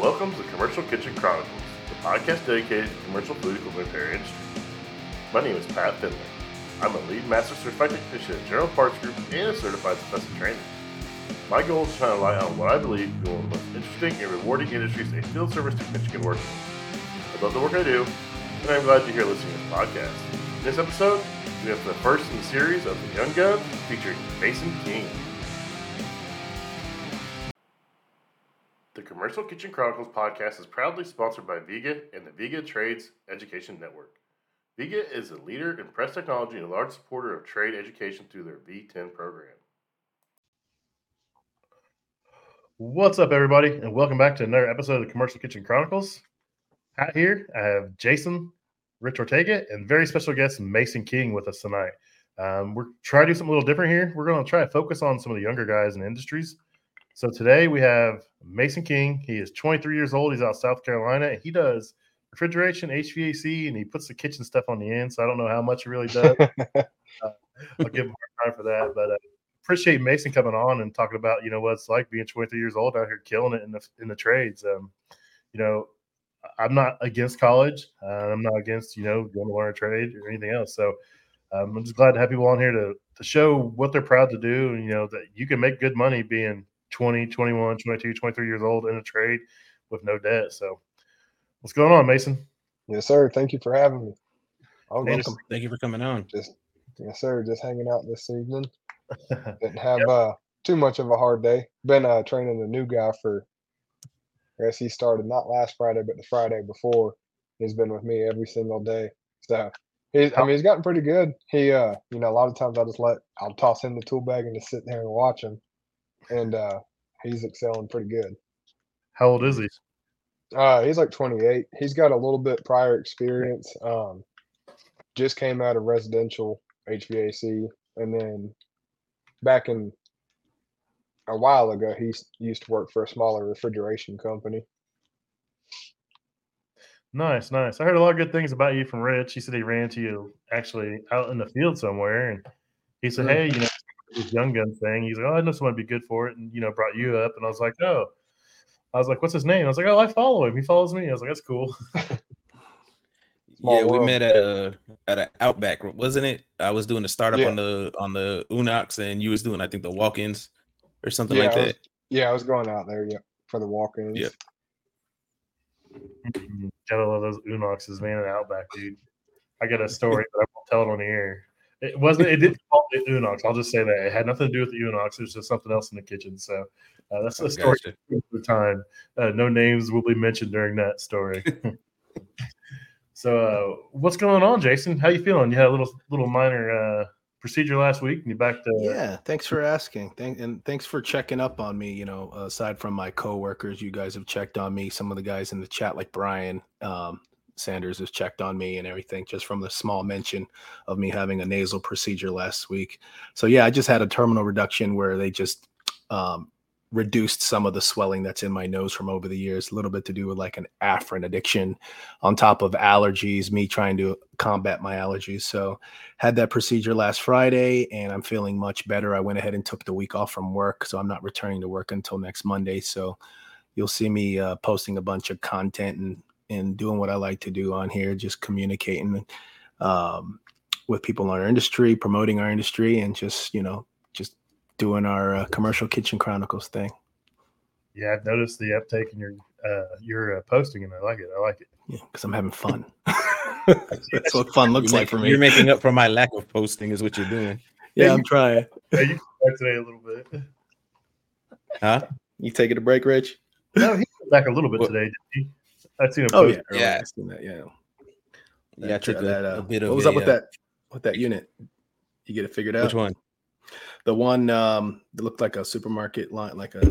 Welcome to Commercial Kitchen Chronicles, the podcast dedicated to commercial food equipment repair industry. My name is Pat Finley. I'm a lead master certified technician at General Parts Group and a certified specialist trainer. My goal is to shine a light on what I believe is one of the most interesting and rewarding industries a field service technician can work in. I love the work I do, and I'm glad you're here listening to this podcast. In this episode, we have the first in the series of The Young Guns featuring Mason King. Commercial Kitchen Chronicles podcast is proudly sponsored by Viega and the Viega Trades Education Network. Viega is a leader in press technology and a large supporter of trade education through their V10 program. What's up, everybody, and welcome back to another episode of the Commercial Kitchen Chronicles. Pat here. I have Jason, Rich Ortega, and very special guest Mason King with us tonight. Um, we're trying to do something a little different here. We're going to try to focus on some of the younger guys in industries. So today we have Mason King. He is 23 years old. He's out of South Carolina. And he does refrigeration, HVAC, and he puts the kitchen stuff on the end. So I don't know how much he really does. uh, I'll give him more time for that. But uh, appreciate Mason coming on and talking about you know what it's like being 23 years old out here killing it in the in the trades. Um, you know, I'm not against college. Uh, I'm not against you know going to learn a trade or anything else. So um, I'm just glad to have people on here to to show what they're proud to do. And you know that you can make good money being 20, 21, 22, 23 years old in a trade with no debt. So what's going on, Mason? Yes, sir. Thank you for having me. Oh, welcome. Thank you for coming on. Just yes, sir. Just hanging out this evening. Didn't have yep. uh, too much of a hard day. Been uh, training a new guy for. I guess he started not last Friday, but the Friday before. He's been with me every single day. So he's, I mean, he's gotten pretty good. He, uh, you know, a lot of times I just let I'll toss him the tool bag and just sit there and watch him, and uh, he's excelling pretty good. How old is he? Uh, he's like 28. He's got a little bit prior experience. Um, just came out of residential HVAC, and then back in a while ago, he used to work for a smaller refrigeration company. Nice, nice. I heard a lot of good things about you from Rich. He said he ran to you actually out in the field somewhere, and he said, "Hey, you know, this young gun thing." He's like, "Oh, I know someone would be good for it," and you know, brought you up, and I was like, "Oh." I was like, "What's his name?" I was like, "Oh, I follow him. He follows me." I was like, "That's cool." yeah, world. we met at a at an Outback, wasn't it? I was doing the startup yeah. on the on the Unox, and you was doing I think the walk-ins or something yeah, like that. Yeah, I was going out there, yeah, for the walk-ins. Yep. Mm-hmm. Gotta love those Unoxes, man, at Outback, dude. I got a story, but I won't tell it on the air. It wasn't. It didn't call it Unox. I'll just say that it had nothing to do with the Unox. It was just something else in the kitchen. So uh, that's the story gotcha. the time. Uh, no names will be mentioned during that story. so uh, what's going on, Jason? How you feeling? You had a little little minor uh, procedure last week, and you back to yeah. Thanks for asking. Thank and thanks for checking up on me. You know, aside from my coworkers, you guys have checked on me. Some of the guys in the chat, like Brian, um, Sanders has checked on me and everything just from the small mention of me having a nasal procedure last week. So yeah, I just had a turbinate reduction where they just um, reduced some of the swelling that's in my nose from over the years. A little bit to do with like an Afrin addiction, on top of allergies, me trying to combat my allergies. So had that procedure last Friday, and I'm feeling much better. I went ahead and took the week off from work, so I'm not returning to work until next Monday. So you'll see me uh, posting a bunch of content and and doing what I like to do on here, just communicating um, with people in our industry, promoting our industry, and just you know, just doing our uh, commercial kitchen chronicles thing. Yeah, I've noticed the uptake in your uh, your uh, posting, and I like it. I like it. Yeah, because I'm having fun. That's what fun looks you're like making, for me. You're making up for my lack of posting, is what you're doing. Yeah, yeah I'm trying. Yeah, you back today a little bit. Huh? You taking a break, Rich? No, he back a little bit today. didn't he? I've seen him. Oh yeah, yeah, I've seen that. Yeah, yeah. I took uh, that, uh, a bit of. What was a, up with uh, that? With that unit? You get it figured out? Which one? The one um that looked like a supermarket line, like a.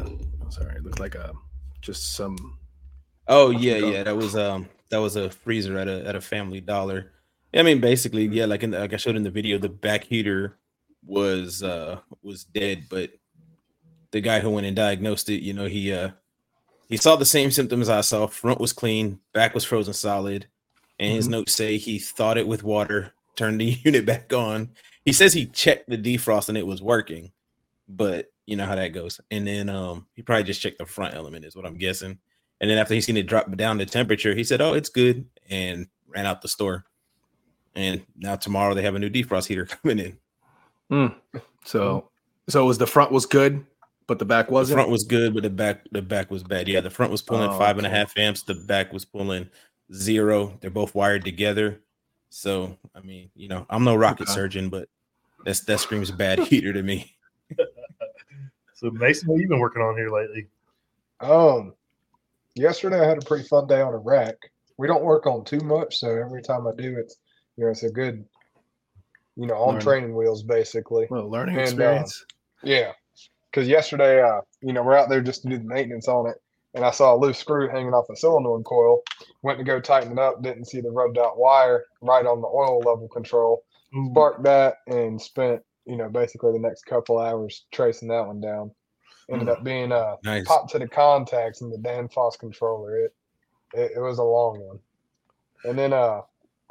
Sorry, it looked like a just some. Oh yeah, yeah. That was um that was a freezer at a at a Family Dollar. I mean, basically, yeah. Like in the, like I showed in the video, the back heater was uh was dead, but the guy who went and diagnosed it, you know, he uh he saw the same symptoms I saw. Front was clean, back was frozen solid. And his mm-hmm. notes say he thawed it with water, turned the unit back on. He says he checked the defrost and it was working, but you know how that goes. And then um he probably just checked the front element, is what I'm guessing. And then after he seen it drop down the temperature, he said, "Oh, it's good," and ran out the store. And now tomorrow they have a new defrost heater coming in. Mm. So, so was the front was good, but the back wasn't. front was good, but the back the back was bad. Yeah, the front was pulling Oh, five and a half amps. The back was pulling zero. They're both wired together. So I mean, you know, I'm no rocket Okay. surgeon, but that's that screams bad heater to me. So Mason, what you been working on here lately? Um, yesterday I had a pretty fun day on a rack. We don't work on too much, so every time I do, it's you know it's a good, you know, on Learning. training wheels basically. well, learning And, uh, experience. Yeah, because yesterday, uh, you know, we're out there just to do the maintenance on it, and I saw a loose screw hanging off a solenoid coil. Went to go tighten it up, didn't see the rubbed out wire right on the oil level control. Ooh, Sparked that and spent, you know, basically the next couple hours tracing that one down. Ended Mm. up being uh Nice. popped to the contacts in the Danfoss controller. It, it it was a long one. And then uh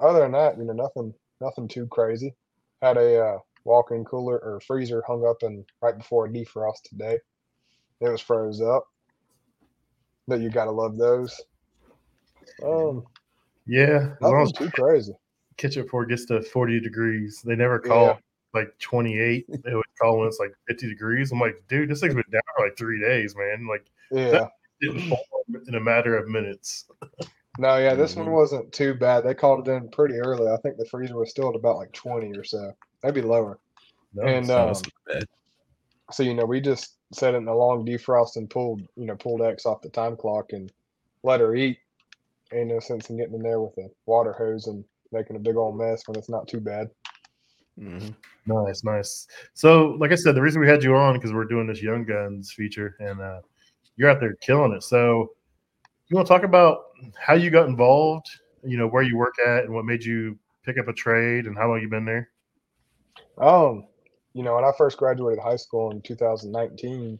other than that, you know, nothing nothing too crazy. Had a uh walk-in cooler or freezer hung up and right before a defrost today. It was froze up. But you gotta love those. Um yeah, nothing too crazy. kitchen before it gets to 40 degrees. They never call Yeah. like 28. They would call when it's like 50 degrees. I'm like, dude, this thing's been down for like three days, man. Like, Yeah. in a matter of minutes. No, yeah, this one wasn't too bad. They called it in pretty early. I think the freezer was still at about like 20 or so, maybe lower. No, And, so- uh, that's not bad. So you know, we just set it in a long defrost and pulled, you know, pulled X off the time clock and let her eat. Ain't no sense in getting in there with a water hose and making a big old mess when it's not too bad. Mhm. Nice, nice. So, like I said, the reason we had you on because we're doing this Young Guns feature, and uh, you're out there killing it. So, you want to talk about how you got involved? You know, where you work at, and what made you pick up a trade, and how long you've been there? Um, you know, when I first graduated high school in 2019,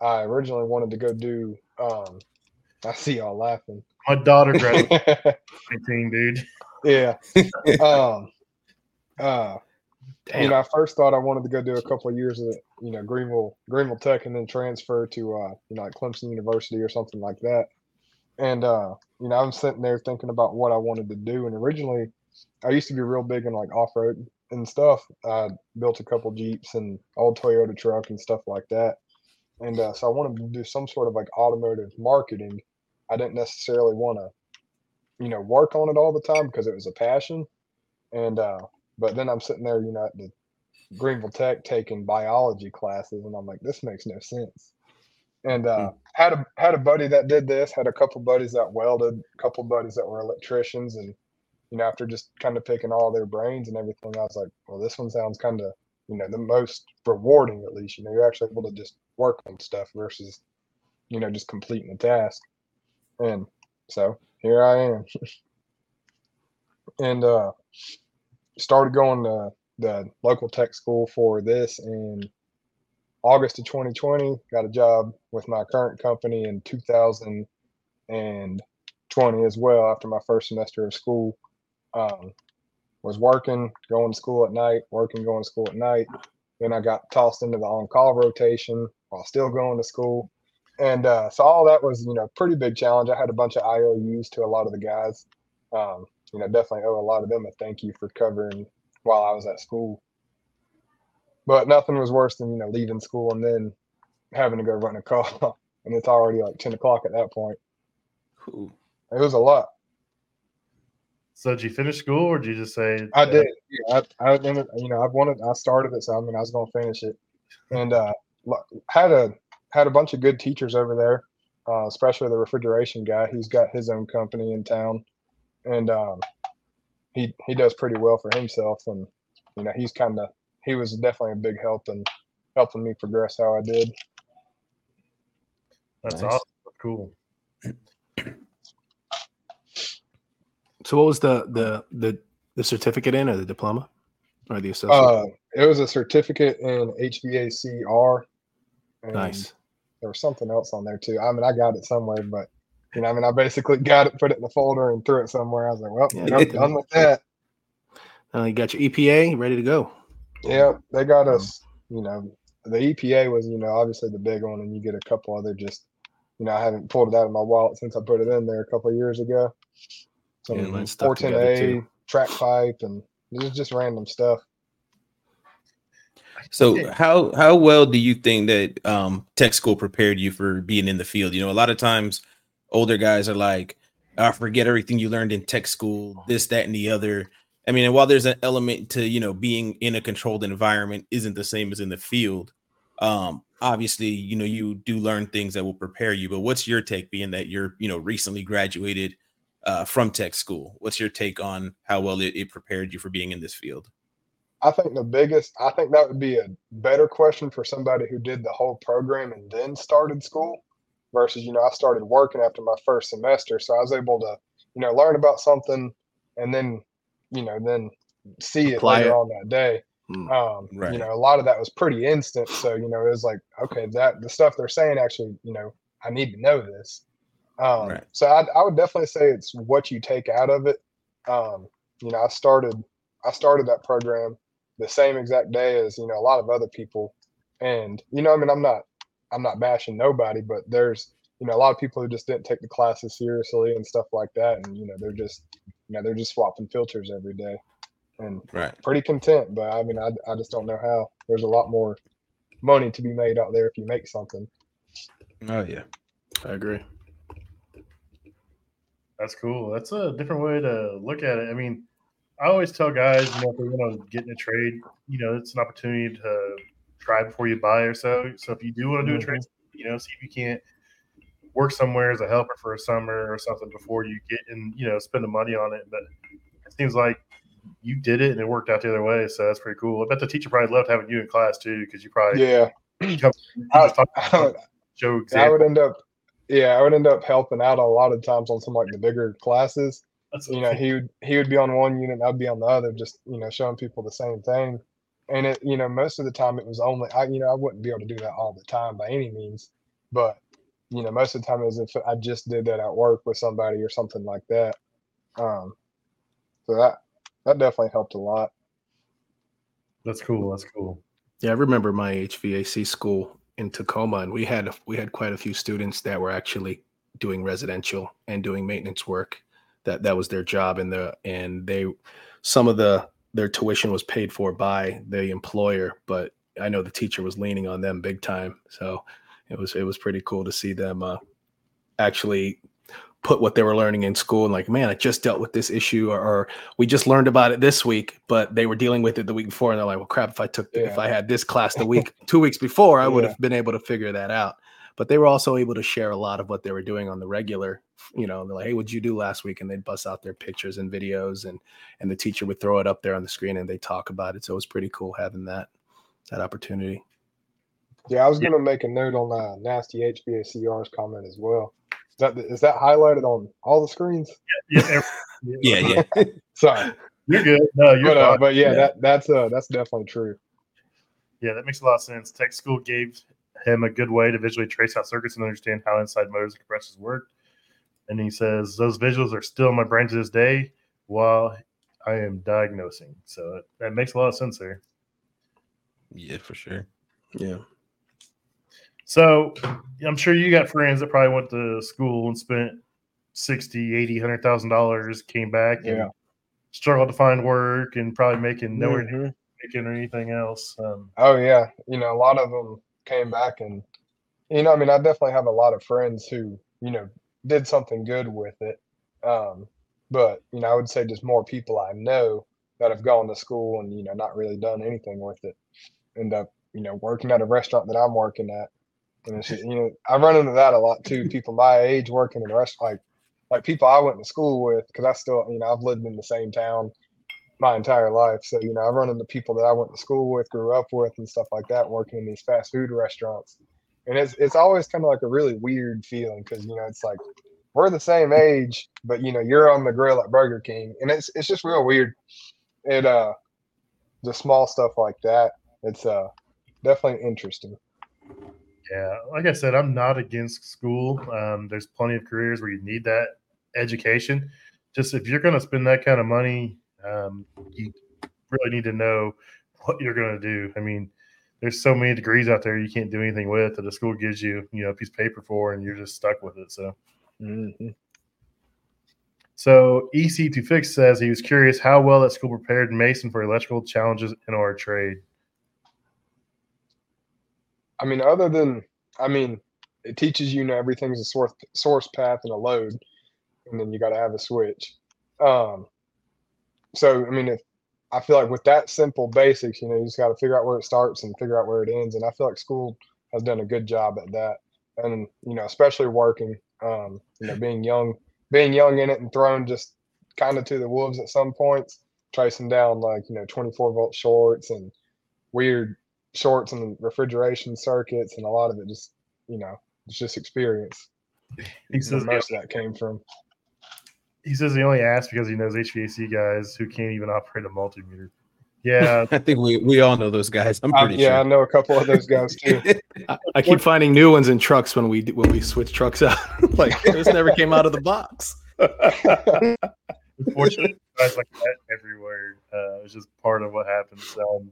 I originally wanted to go do. Um, I see y'all laughing. My daughter graduated 19, dude. yeah. Um. Uh. you know, I first thought I wanted to go do a couple of years at you know Greenville, Greenville Tech, and then transfer to uh, you know like Clemson University or something like that. And uh, you know, I'm sitting there thinking about what I wanted to do. And originally, I used to be real big in like off road and stuff. I built a couple Jeeps and old Toyota truck and stuff like that. And uh, so I wanted to do some sort of like automotive marketing. I didn't necessarily want to, you know, work on it all the time because it was a passion. And uh, but then I'm sitting there, you know, at the Greenville Tech taking biology classes, and I'm like, this makes no sense. And uh, had a had a buddy that did this, had a couple buddies that welded, a couple buddies that were electricians, and you know, after just kind of picking all their brains and everything, I was like, well, this one sounds kind of, you know, the most rewarding at least. You know, you're actually able to just work on stuff versus, you know, just completing a task. And so here I am. and uh started going to the local tech school for this in August of 2020. Got a job with my current company in 2020 as well after my first semester of school. Um, was working, going to school at night, working, going to school at night. Then I got tossed into the on-call rotation while still going to school. And uh, so all that was, you know, pretty big challenge. I had a bunch of IOUs to a lot of the guys. Um, you know, definitely owe a lot of them a thank you for covering while I was at school. But nothing was worse than, you know, leaving school and then having to go run a call. and it's already like 10 o'clock at that point. Cool. It was a lot. So, did you finish school, or did you just say? I did. Yeah, I, I ended, you know, I wanted, I started it, so I mean, I was going to finish it, and uh, had a had a bunch of good teachers over there, uh, especially the refrigeration guy. He's got his own company in town, and um, he he does pretty well for himself, and you know, he's kind of he was definitely a big help in helping me progress how I did. That's Nice. awesome. Cool. So what was the the the the certificate in or the diploma or the associate? Uh, it was a certificate in HVACR. nice. there was something else on there too. I mean, I got it somewhere, but you know, I mean, I basically got it, put it in the folder, and threw it somewhere. I was like, well, Yeah, the- done with that. Uh, you got your EPA ready to go. Yeah, they got us. You know, the EPA was, you know, obviously the big one, and you get a couple other just you know, I haven't pulled it out of my wallet since I put it in there a couple of years ago. Some Yeah, mine's stuck together, 410A, too. TracPipe, and just just random stuff. So how how well do you think that um, tech school prepared you for being in the field? You know, a lot of times older guys are like, "I forget everything you learned in tech school, this, that, and the other." I mean, and while there's an element to you know being in a controlled environment isn't the same as in the field. Um, obviously, you know you do learn things that will prepare you. But what's your take, being that you're you know recently graduated uh, from tech school? What's your take on how well it, it prepared you for being in this field? I think the biggest, I think that would be a better question for somebody who did the whole program and then started school versus, you know, I started working after my first semester. So I was able to, you know, learn about something and then, you know, then see it Apply later it. on that day. Mm. Um, Right. you know, a lot of that was pretty instant. So, you know, it was like, okay, that the stuff they're saying actually, you know, I need to know this. Um, Right. so I, I would definitely say it's what you take out of it. Um, you know, I started, I started that program the same exact day as, you know, a lot of other people. And, you know, I mean, I'm not, I'm not bashing nobody, but there's, you know, a lot of people who just didn't take the classes seriously and stuff like that. And, you know, they're just, you know, they're just swapping filters every day and Right. pretty content. But I mean, I, I just don't know how. There's a lot more money to be made out there if you make something. Oh yeah. I agree. That's cool. That's a different way to look at it. I mean, I always tell guys, you know, if they're going to get in a trade, you know, it's an opportunity to try before you buy or so. So if you do want to do a trade, mm-hmm. you know, see if you can't work somewhere as a helper for a summer or something before you get in, you know, spend the money on it. But it seems like you did it and it worked out the other way. So that's pretty cool. I bet the teacher probably loved having you in class too, because you probably Yeah. you I, I would, I would end up, yeah, I would end up helping out a lot of times on some like the bigger classes. That's You know, he would he would be on one unit, and I'd be on the other, just you know, showing people the same thing. And it, you know, most of the time it was only I, you know, I wouldn't be able to do that all the time by any means, but you know, most of the time it was if I just did that at work with somebody or something like that. Um, so that that definitely helped a lot. that's cool. That's cool. Yeah, I remember my HVAC school in Tacoma, and we had we had quite a few students that were actually doing residential and doing maintenance work. That that was their job, and the and they some of the their tuition was paid for by the employer, but I know the teacher was leaning on them big time. So it was it was pretty cool to see them uh, actually put what they were learning in school and like man i just dealt with this issue or, or we just learned about it this week but they were dealing with it the week before and they're like well crap if i took if Yeah. i had this class the week two weeks before i would Yeah. have been able to figure that out but they were also able to share a lot of what they were doing on the regular you know they're like hey what'd you do last week and they'd bust out their pictures and videos and and the teacher would throw it up there on the screen and they talk about it so it was pretty cool having that that opportunity Yeah, I was Yeah. gonna make a note on uh, nasty HVACR's comment as well. Is that is that highlighted on all the screens? Yeah, every- Yeah, yeah. Sorry, You're good. No, you're but uh, fine. but yeah, Yeah. that that's uh that's definitely true. Yeah, that makes a lot of sense. Tech school gave him a good way to visually trace out circuits and understand how inside motors and compressors work. And he says those visuals are still in my brain to this day while I am diagnosing. So that, that makes a lot of sense there. Yeah, for sure. yeah So I'm sure you got friends that probably went to school and spent 60, 80, 100,000 dollars, came back and Yeah. struggled to find work and probably making nowhere near Mhm. making or anything else. Um, Oh yeah, you know, a lot of them came back and you know, I mean, I definitely have a lot of friends who you know did something good with it. Um, but you know, I would say just more people I know that have gone to school and you know not really done anything with it end up you know working at a restaurant that I'm working at. And you know, I run into that a lot too. People my age working in restaurant, like like people I went to school with, because I still, you know, I've lived in the same town my entire life. So, you know, I run into people that I went to school with, grew up with, and stuff like that, working in these fast food restaurants. And it's it's always kind of like a really weird feeling because you know it's like we're the same age, but you know you're on the grill at Burger King, and it's it's just real weird. It uh, the small stuff like that. It's uh definitely interesting. Yeah, like I said, I'm not against school. Um, there's plenty of careers where you need that education. Just if you're going to spend that kind of money, um, you really need to know what you're going to do. I mean, there's so many degrees out there you can't do anything with that the school gives you, you know, a piece of paper for, and you're just stuck with it. So, Mhm. so EC to fix says he was curious how well that school prepared Mason for electrical challenges in our trade. I mean, other than, I mean, it teaches you, know everything's a source source path and a load, and then you got to have a switch. Um, so I mean, if I feel like with that simple basics, you know, you just got to figure out where it starts and figure out where it ends, and I feel like school has done a good job at that, and you know, especially working, um, you know, being young, being young in it and thrown just kind of to the wolves at some points, tracing down like you know 24 volt shorts and weird shorts and refrigeration circuits, and a lot of it just, you know, it's just experience. He where says most of that came from. he says he only asked because he knows HVAC guys who can't even operate a multimeter. Yeah, I think we, we all know those guys. I'm I- pretty yeah, I know a couple of those guys too. I, I keep finding new ones in trucks when we when we switch trucks out. like this never came out of the box. unfortunately, guys like that everywhere. Uh, it's just part of what happens. Um,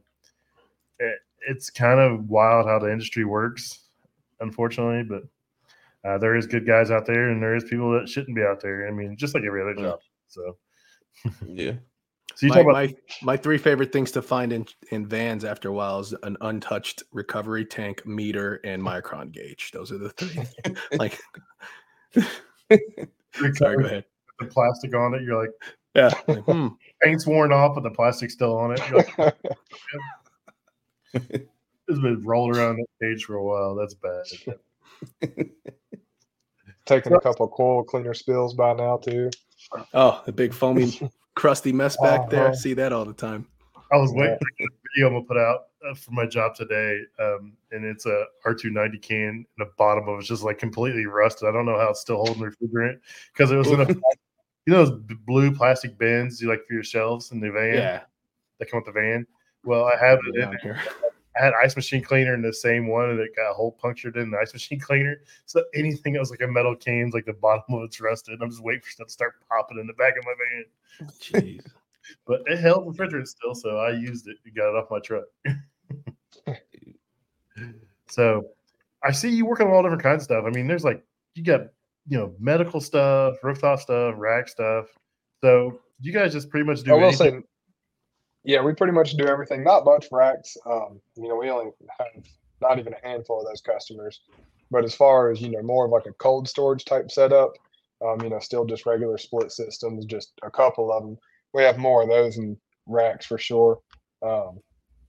it, it's kind of wild how the industry works, unfortunately, but uh, there is good guys out there, and there is people that shouldn't be out there. I mean, just like every other job. So, yeah. so you My, talk about my my three favorite things to find in in vans after a while is an untouched recovery tank, meter, and micron gauge. Those are the three. like, sorry, go ahead. the plastic on it. You're like, Yeah. like, hmm. paint's worn off, but the plastic's still on it. You're like, it's been rolling around that cage for a while. That's bad. Taking a couple of coil cleaner spills by now too. Oh, the big foamy, crusty mess back there. Uh-huh. See that all the time. I was waiting for the video I'm gonna put out uh, for my job today, um, and it's a R290 can, and the bottom of it's just like completely rusted. I don't know how it's still holding refrigerant because it was in a, you know, those blue plastic bins you like for your shelves in the van Yeah. that come with the van. Well, I have it in here. I had ice machine cleaner in the same one, and it got a hole punctured in the ice machine cleaner. So anything that was like a metal can's like the bottom of it's rusted. I'm just waiting for stuff to start popping in the back of my van. Jeez. But it held refrigerant still, so I used it and got it off my truck. so I see you working on all different kinds of stuff. I mean, there's like you got you know medical stuff, rooftop stuff, rack stuff. So you guys just pretty much do I will anything. say, yeah, we pretty much do everything. Not much racks. Um, you know, we only have not even a handful of those customers. But as far as you know, more of like a cold storage type setup. Um, you know, still just regular split systems, just a couple of them. We have more of those in racks for sure. Um,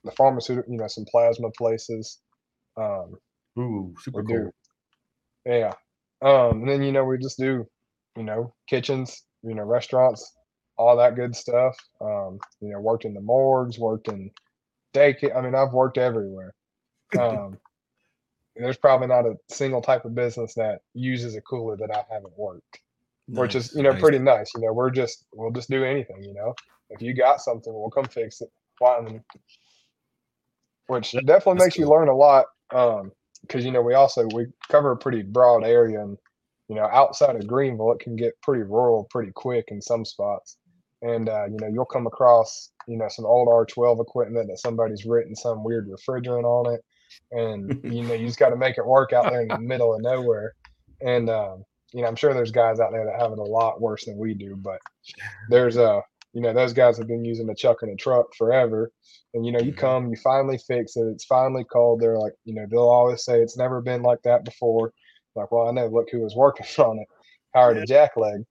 the pharmaceutical, you know, some plasma places. Um, Ooh, super cool. do. Yeah. Um, and then you know we just do, you know, kitchens, you know, restaurants, all that good stuff. Um, you know, worked in the morgues, worked in daycare. I mean, I've worked everywhere. Um, there's probably not a single type of business that uses a cooler that I haven't worked, which is you know nice. pretty nice. You know, we're just we'll just do anything. You know, if you got something, we'll come fix it. Which definitely that's makes you learn a lot. Um, because you know we also we cover a pretty broad area, and you know outside of Greenville, it can get pretty rural pretty quick in some spots. And uh, you know you'll come across you know some old R12 equipment that somebody's written some weird refrigerant on it, and you know you just got to make it work out there in the middle of nowhere. And um, you know I'm sure there's guys out there that have it a lot worse than we do, but there's uh you know those guys have been using a chuck and a truck forever and you know you Mhm. come you finally fix it it's finally cold they're like you know they'll always say it's never been like that before like well i know look who was working on it howard a jackleg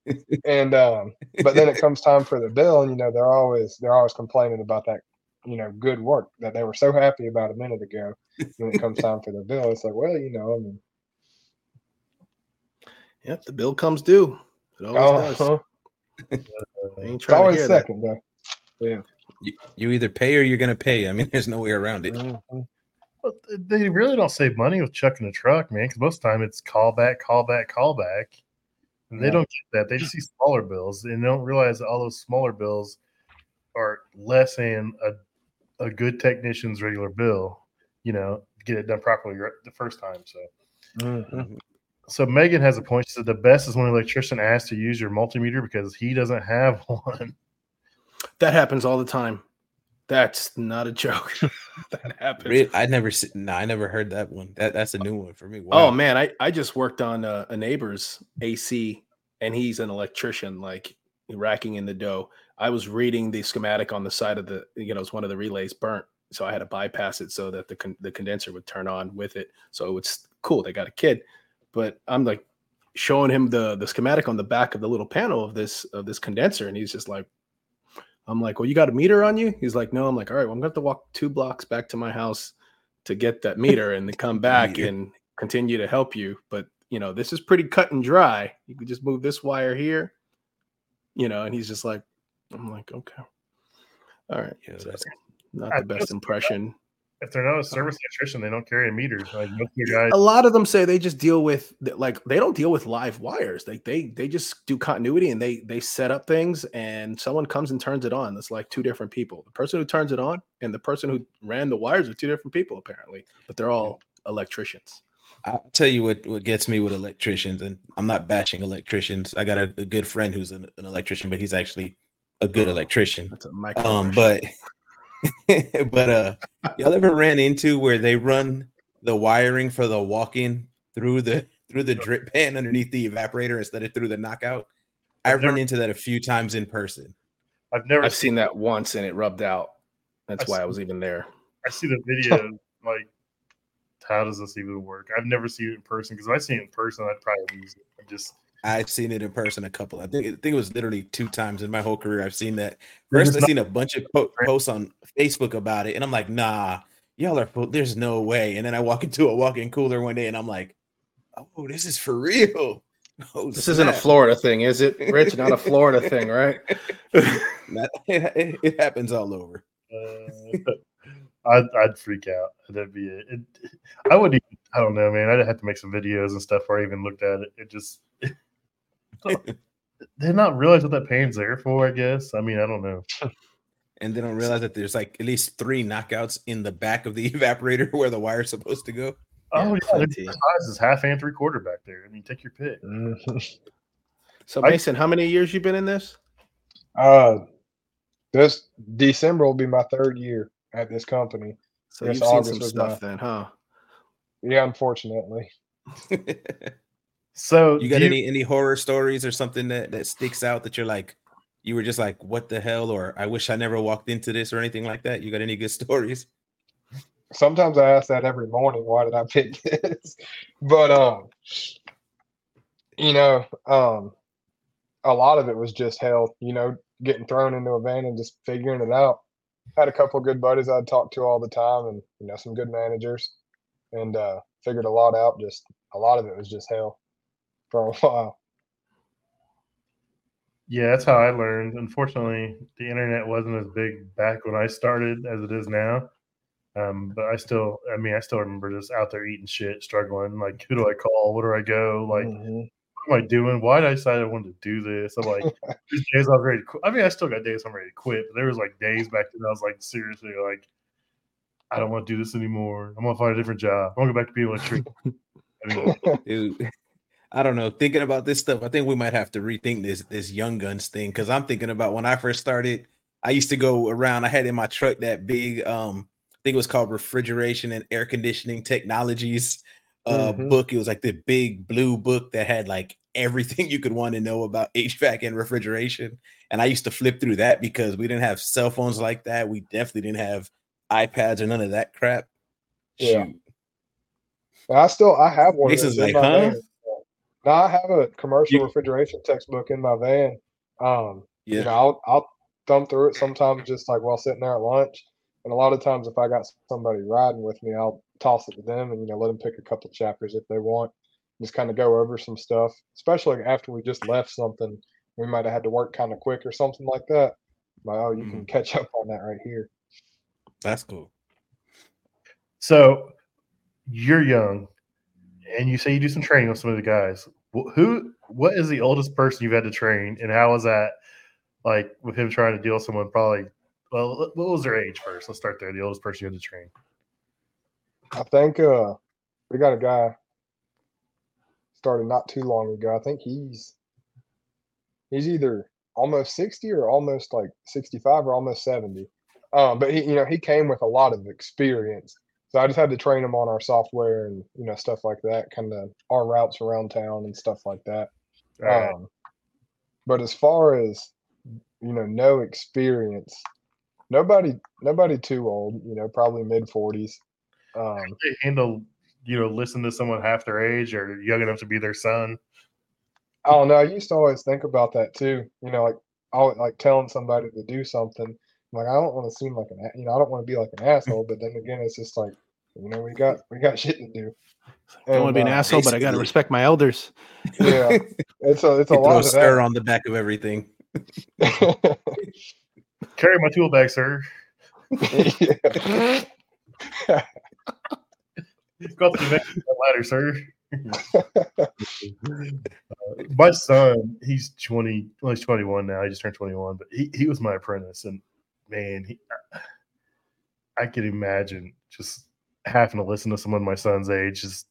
and um but then it comes time for the bill and you know they're always they're always complaining about that you know good work that they were so happy about a minute ago when it comes time for the bill it's like well you know i mean Yep, the bill comes due. It always uh-huh. I ain't it's always hear that. second though You, you either pay or you're gonna pay. I mean, there's no way around it. Mhm. But they really don't save money with chucking a truck, man. Because most of the time it's callback, callback, callback. And they Yeah. don't get that. They just see smaller bills and they don't realize that all those smaller bills are less than a, a good technician's regular bill, you know, get it done properly right the first time. So, Mhm. so Megan has a point. She said the best is when an electrician asks to use your multimeter because he doesn't have one. That happens all the time. That's not a joke. that happens. Really? I never no, I never heard that one. That that's a oh, new one for me. Oh man, I I just worked on a, a neighbor's AC, and he's an electrician, like racking in the dough. I was reading the schematic on the side of the, you know, it's one of the relays burnt, so I had to bypass it so that the con- the condenser would turn on with it. So it's cool. They got a kid, but I'm like showing him the the schematic on the back of the little panel of this of this condenser, and he's just like, I'm like, well, you got a meter on you? He's like, no. I'm like, all right, well, I'm gonna have to walk two blocks back to my house to get that meter and then come back and continue to help you. But you know, this is pretty cut and dry. You could just move this wire here, you know, and he's just like, I'm like, okay. All right. Yeah, so that's- not I the best impression. If they're not a service electrician, they don't carry a meter. Like most guys, A lot of them say they just deal with like they don't deal with live wires. Like they they just do continuity and they they set up things and someone comes and turns it on. It's like two different people. The person who turns it on and the person who ran the wires are two different people apparently, but they're all electricians. I'll tell you what what gets me with electricians, and I'm not bashing electricians. I got a, a good friend who's an, an electrician, but he's actually a good electrician. That's a. Um, but but uh, y'all ever ran into where they run the wiring for the walk-in through the through the drip pan underneath the evaporator instead of through the knockout? I've run never- into that a few times in person. I've never I've seen that once and it rubbed out. That's I've why I was even there. I see the video. like, how does this even work? I've never seen it in person because if I see it in person, I'd probably lose it. I just I've seen it in person a couple. I think I think it was literally two times in my whole career. I've seen that. First, I not- seen a bunch of po- posts on Facebook about it, and I'm like, nah, y'all are. full- There's no way. And then I walk into a walk-in cooler one day, and I'm like, oh, this is for real. Oh, This isn't a. Florida thing, is it? Rich, not a Florida thing, right? It, it- it happens all over. uh, I'd, I'd freak out. That'd be it. it. I wouldn't. Even, I don't know, man. I'd have to make some videos and stuff or I even looked at it. It just did not realize what that pain's there for. I guess. I mean, I don't know. And they don't realize that there's like at least three knockouts in the back of the evaporator where the wire's supposed to go. Oh yeah, plenty. the size is half and three quarter back there. I mean, take your pick. So I- Mason, how many years you been in this? Uh, this December will be my third year at this company. So Yes, you've seen some was stuff my- then, huh? Yeah, unfortunately. So you got do any any horror stories or something that that sticks out that you're like you were just like what the hell or i wish i never walked into this or anything like that you got any good stories Sometimes I ask that every morning. Why did I pick this? But um, you know, um, a lot of it was just hell. You know, getting thrown into a van and just figuring it out. Had a couple of good buddies I'd talk to all the time, and you know, some good managers, and uh, figured a lot out. Just a lot of it was just hell for a while. Yeah, that's how I learned. Unfortunately, the internet wasn't as big back when I started as it is now. Um, but I still, I mean, I still remember just out there eating shit, struggling. Like, who do I call? Where do I go? Like, Mhm. what am I doing? Why did I decide I wanted to do this? I'm like, there's days I was ready to quit. I mean, I still got days I'm ready to quit, but there was like days back then I was like, seriously, like, I don't want to do this anymore. I'm gonna find a different job. I'm gonna go back to being a electrician. I mean, Dude, I don't know. Thinking about this stuff, I think we might have to rethink this this young guns thing because I'm thinking about when I first started. I used to go around. I had in my truck that big, um, I think it was called Refrigeration and Air Conditioning Technologies uh, Mhm. book. It was like the big blue book that had like everything you could want to know about HVAC and refrigeration. And I used to flip through that because we didn't have cell phones like that. We definitely didn't have iPads or none of that crap. Yeah. Shoot. I still I have one. those in like, huh? Now I have a commercial You- refrigeration textbook in my van. Um, Yeah. you know, I'll I'll thumb through it sometimes just like while sitting there at lunch. And a lot of times if I got somebody riding with me, I'll toss it to them and you know let them pick a couple chapters if they want. Just kind of go over some stuff, especially after we just left something we might have had to work kind of quick or something like that. Like, oh, you can catch up on that right here. That's cool. So you're young, and you say you do some training with some of the guys. Who, what is the oldest person you've had to train, and how was that? Like with him trying to deal with someone probably. Well, what was their age first? Let's start there. The oldest person you had to train. I think uh we got a guy started not too long ago. I think he's he's either almost 60 or almost like 65 or almost 70. Um, but he, you know, he came with a lot of experience. So I just had to train them on our software and you know stuff like that, kind of our routes around town and stuff like that. Right. Um, but as far as you know, no experience, nobody, nobody too old. You know, probably mid forties. Um, they handle you know listen to someone half their age or young enough to be their son. I don't know. I used to always think about that too. You know, like like telling somebody to do something. Like I don't want to seem like an, you know, I don't want to be like an asshole. But then again, it's just like, you know, we got we got shit to do. I don't want to be an uh, asshole, but I got to respect my elders. Yeah, it's a it's a They throw lot a of stir on the back of everything. Carry my tool bag, sir. yeah. Go up the ladder, sir. Uh, my son, he's 20, well, he's 21 now. He just turned 21, but he, he was my apprentice. And man, he, I could imagine just having to listen to someone my son's age just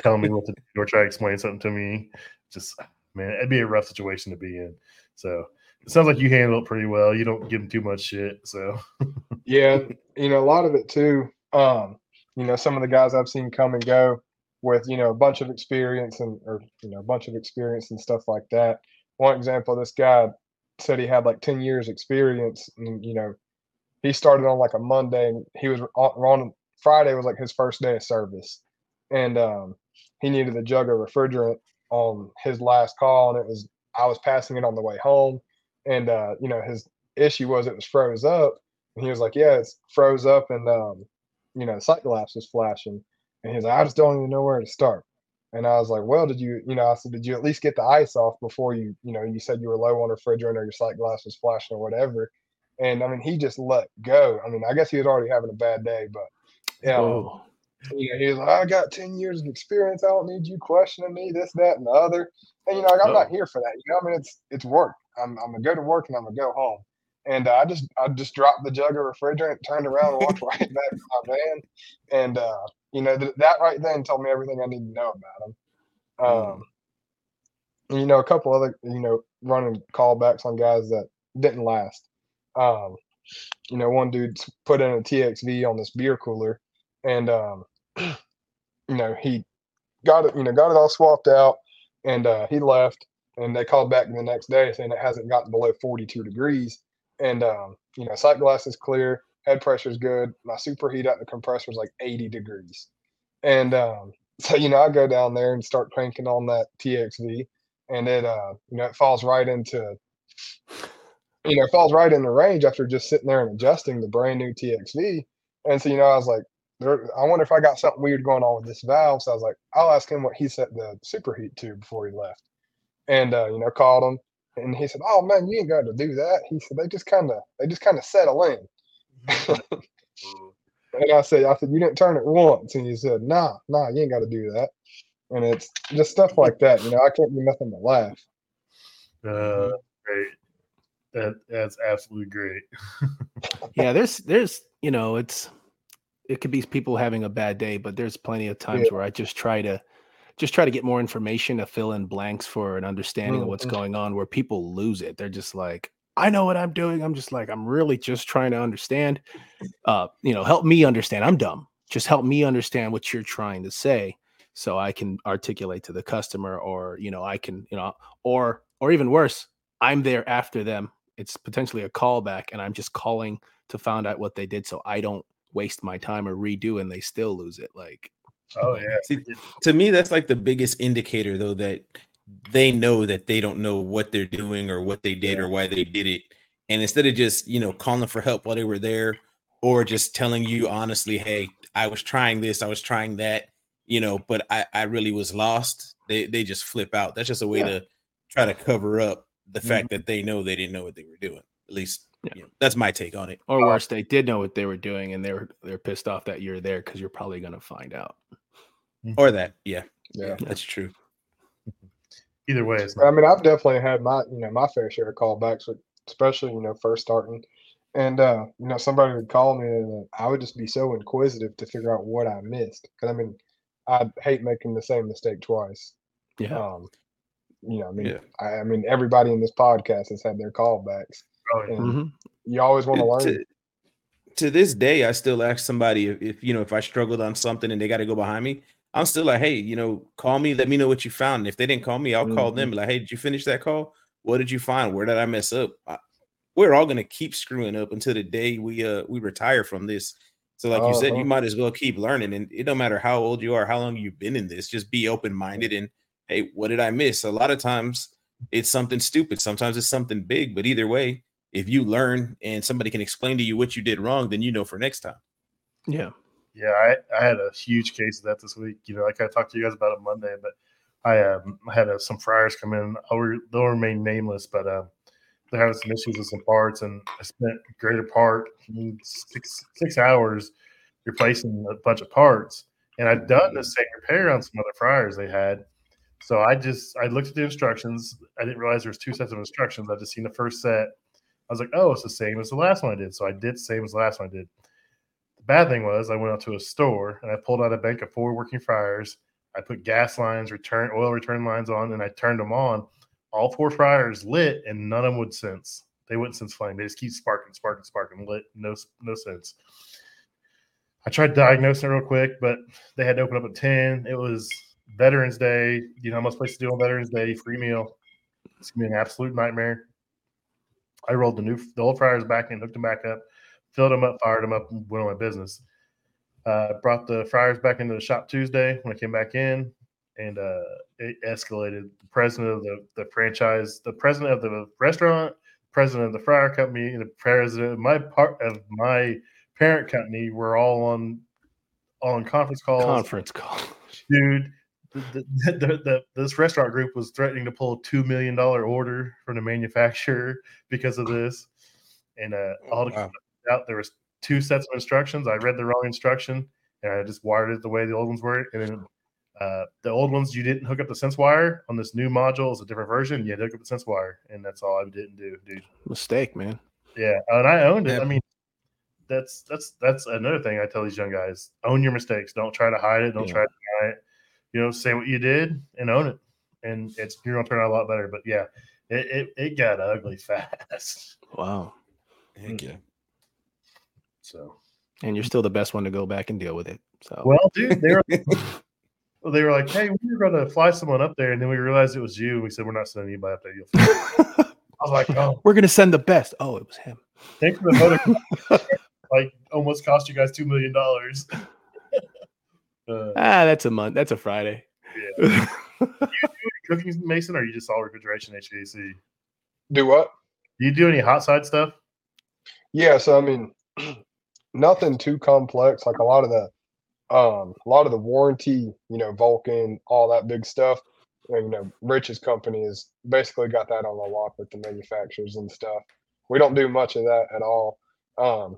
telling me what to do or try to explain something to me. Just, man, it'd be a rough situation to be in. So it sounds like you handle it pretty well. You don't give him too much shit. So, Yeah, you know, a lot of it too. Um, you know, some of the guys I've seen come and go with, you know, a bunch of experience and or you know, a bunch of experience and stuff like that. One example, this guy said he had like 10 years experience and you know, he started on like a Monday and he was on Friday was like his first day of service. And um he needed a jug of refrigerant on his last call and it was I was passing it on the way home and uh you know his issue was it was froze up and he was like, Yeah, it's froze up and um, you know, the sight glass was flashing. And he's like, I just don't even know where to start. And I was like, Well, did you, you know, I said, Did you at least get the ice off before you, you know, you said you were low on refrigerant or your sight glass was flashing or whatever. And I mean, he just let go. I mean, I guess he was already having a bad day, but yeah, Oh, you know, he was like, I got 10 years of experience. I don't need you questioning me, this, that, and the other. And you know, like, I'm not here for that. You know, I mean, it's it's work. I'm I'm gonna go to work and I'm gonna go home. And uh, I just I just dropped the jug of refrigerant, turned around, and walked right back to my van. And uh, you know, th- that right then told me everything I need to know about him. Mm. Um, and, you know, a couple other, you know, running callbacks on guys that didn't last. Um, you know, one dude put in a TXV on this beer cooler, and um, you know, he got it, you know, got it all swapped out, and uh, he left. And they called back the next day saying it hasn't gotten below 42 degrees, and um, you know, sight glass is clear, head pressure is good. My superheat at the compressor is like 80 degrees, and um, so you know, I go down there and start cranking on that TXV, and it uh, you know, it falls right into you know, it falls right in the range after just sitting there and adjusting the brand new TXV. And so, you know, I was like, there, I wonder if I got something weird going on with this valve. So I was like, I'll ask him what he set the superheat to before he left. And uh, you know, called him and he said, Oh man, you ain't got to do that. He said, They just kinda they just kinda settle in. And I said, I said, you didn't turn it once. And he said, Nah, nah, you ain't gotta do that. And it's just stuff like that. You know, I can't do nothing but laugh. uh, great. That that's absolutely great. yeah. There's, there's, you know, it's, it could be people having a bad day, but there's plenty of times Yeah. where I just try to, just try to get more information to fill in blanks for an understanding of what's Mhm. going on. Where people lose it, they're just like, I know what I'm doing. I'm just like, I'm really just trying to understand. Uh, you know, help me understand. I'm dumb. Just help me understand what you're trying to say, so I can articulate to the customer, or you know, I can, you know, or or even worse, I'm there after them. It's potentially a callback, and I'm just calling to find out what they did, so I don't waste my time or redo, and they still lose it. Like, Oh yeah. See, to me, that's like the biggest indicator, though, that they know that they don't know what they're doing or what they did or why they did it. And instead of just, you know, calling for help while they were there or just telling you honestly, hey, I was trying this, I was trying that, you know, but I, I really was lost, they, they just flip out. That's just a way Yeah. to try to cover up the fact mm-hmm. that they know they didn't know what they were doing. At least, Yeah. you that's my take on it. or worse, they did know what they were doing, and they're they're pissed off that you're there because you're probably gonna find out. Or that. Yeah, Yeah. that's true. Either way, it's I mean, I've definitely had my, you know, my fair share of callbacks, especially, you know, first starting. And, uh, you know, somebody would call me and uh, I would just be so inquisitive to figure out what I missed. Cause I mean, I hate making the same mistake twice. Yeah, Um, you know, I mean, Yeah. I, I mean, everybody in this podcast has had their callbacks oh, yeah. and Mhm. you always want to To- learn. to this day, I still ask somebody if, if you know if I struggled on something and they got to go behind me. I'm still like, hey, you know, call me. Let me know what you found. And if they didn't call me, I'll call them. Like, hey, did you finish that call? What did you find? Where did I mess up? I, we're all gonna keep screwing up until the day we uh we retire from this. So, like you said, you Uh-huh. might as well keep learning, and it don't matter how old you are, how long you've been in this. Just be open minded and hey, what did I miss? A lot of times it's something stupid. Sometimes it's something big. But either way, if you learn and somebody can explain to you what you did wrong, then you know for next time. Yeah. Yeah, I, I had a huge case of that this week. You know, like I talked to you guys about it Monday, but I um, had uh, some fryers come in. I'll re- they'll remain nameless, but uh, they're having some issues with some parts, and I spent a greater part six six hours replacing a bunch of parts, and I'd done the same repair on some other fryers they had. So I just I looked at the instructions. I didn't realize there was two sets of instructions. I just seen the first set. I was like, oh, it's the same as the last one I did. So I did same as the last one I did. The bad thing was I went out to a store and I pulled out a bank of four working fryers. I put gas lines, return oil return lines on, and I turned them on. All four fryers lit, and none of them would sense. They wouldn't sense flame. They just keep sparking, sparking, sparking, lit. No, no sense. I tried diagnosing it real quick, but they had to open up at ten. It was Veterans Day. You know most places do on Veterans Day? Free meal. It's gonna be an absolute nightmare. I rolled the new the old fryers back in, hooked them back up, filled them up, fired them up, and went on my business. Uh, brought the fryers back into the shop Tuesday when I came back in, and uh, it escalated. The president of the, the franchise, the president of the restaurant, president of the fryer company, and the president of my part of my parent company were all on on conference calls. Conference call. Dude, the, the, the, the, this restaurant group was threatening to pull a two million dollar order from the manufacturer because of this, and uh, all the Wow. out there was two sets of instructions. I read the wrong instruction and I just wired it the way the old ones were. And then uh, the old ones you didn't hook up the sense wire on this new module is a different version. You had to hook up the sense wire, and that's all I didn't do, dude. Mistake, man. Yeah, and I owned it. Yeah. I mean, that's that's that's another thing I tell these young guys: own your mistakes. Don't try to hide it. Don't Yeah. try to deny it. You know, say what you did and own it, and it's you're gonna turn out a lot better. But yeah, it it, it got ugly fast. Wow. Heck yeah. Mm-hmm. So And you're still the best one to go back and deal with it. So well, dude, they were they were like, "Hey, we were going to fly someone up there," and then we realized it was you. We said, "We're not sending anybody up there." You'll fly." I was like, "Oh, we're gonna send the best. Oh, it was him. thanks for the photo." like, almost cost you guys two million dollars. Uh, Ah, that's a month. That's a Friday. yeah. Cooking, Mason, or are you just all refrigeration HVAC? Do what? Do you do any hot side stuff? Yeah, so I mean, nothing too complex. Like a lot of the, um, a lot of the warranty, you know, Vulcan, all that big stuff. You know, Rich's company has basically got that on the lock with the manufacturers and stuff. We don't do much of that at all. Um,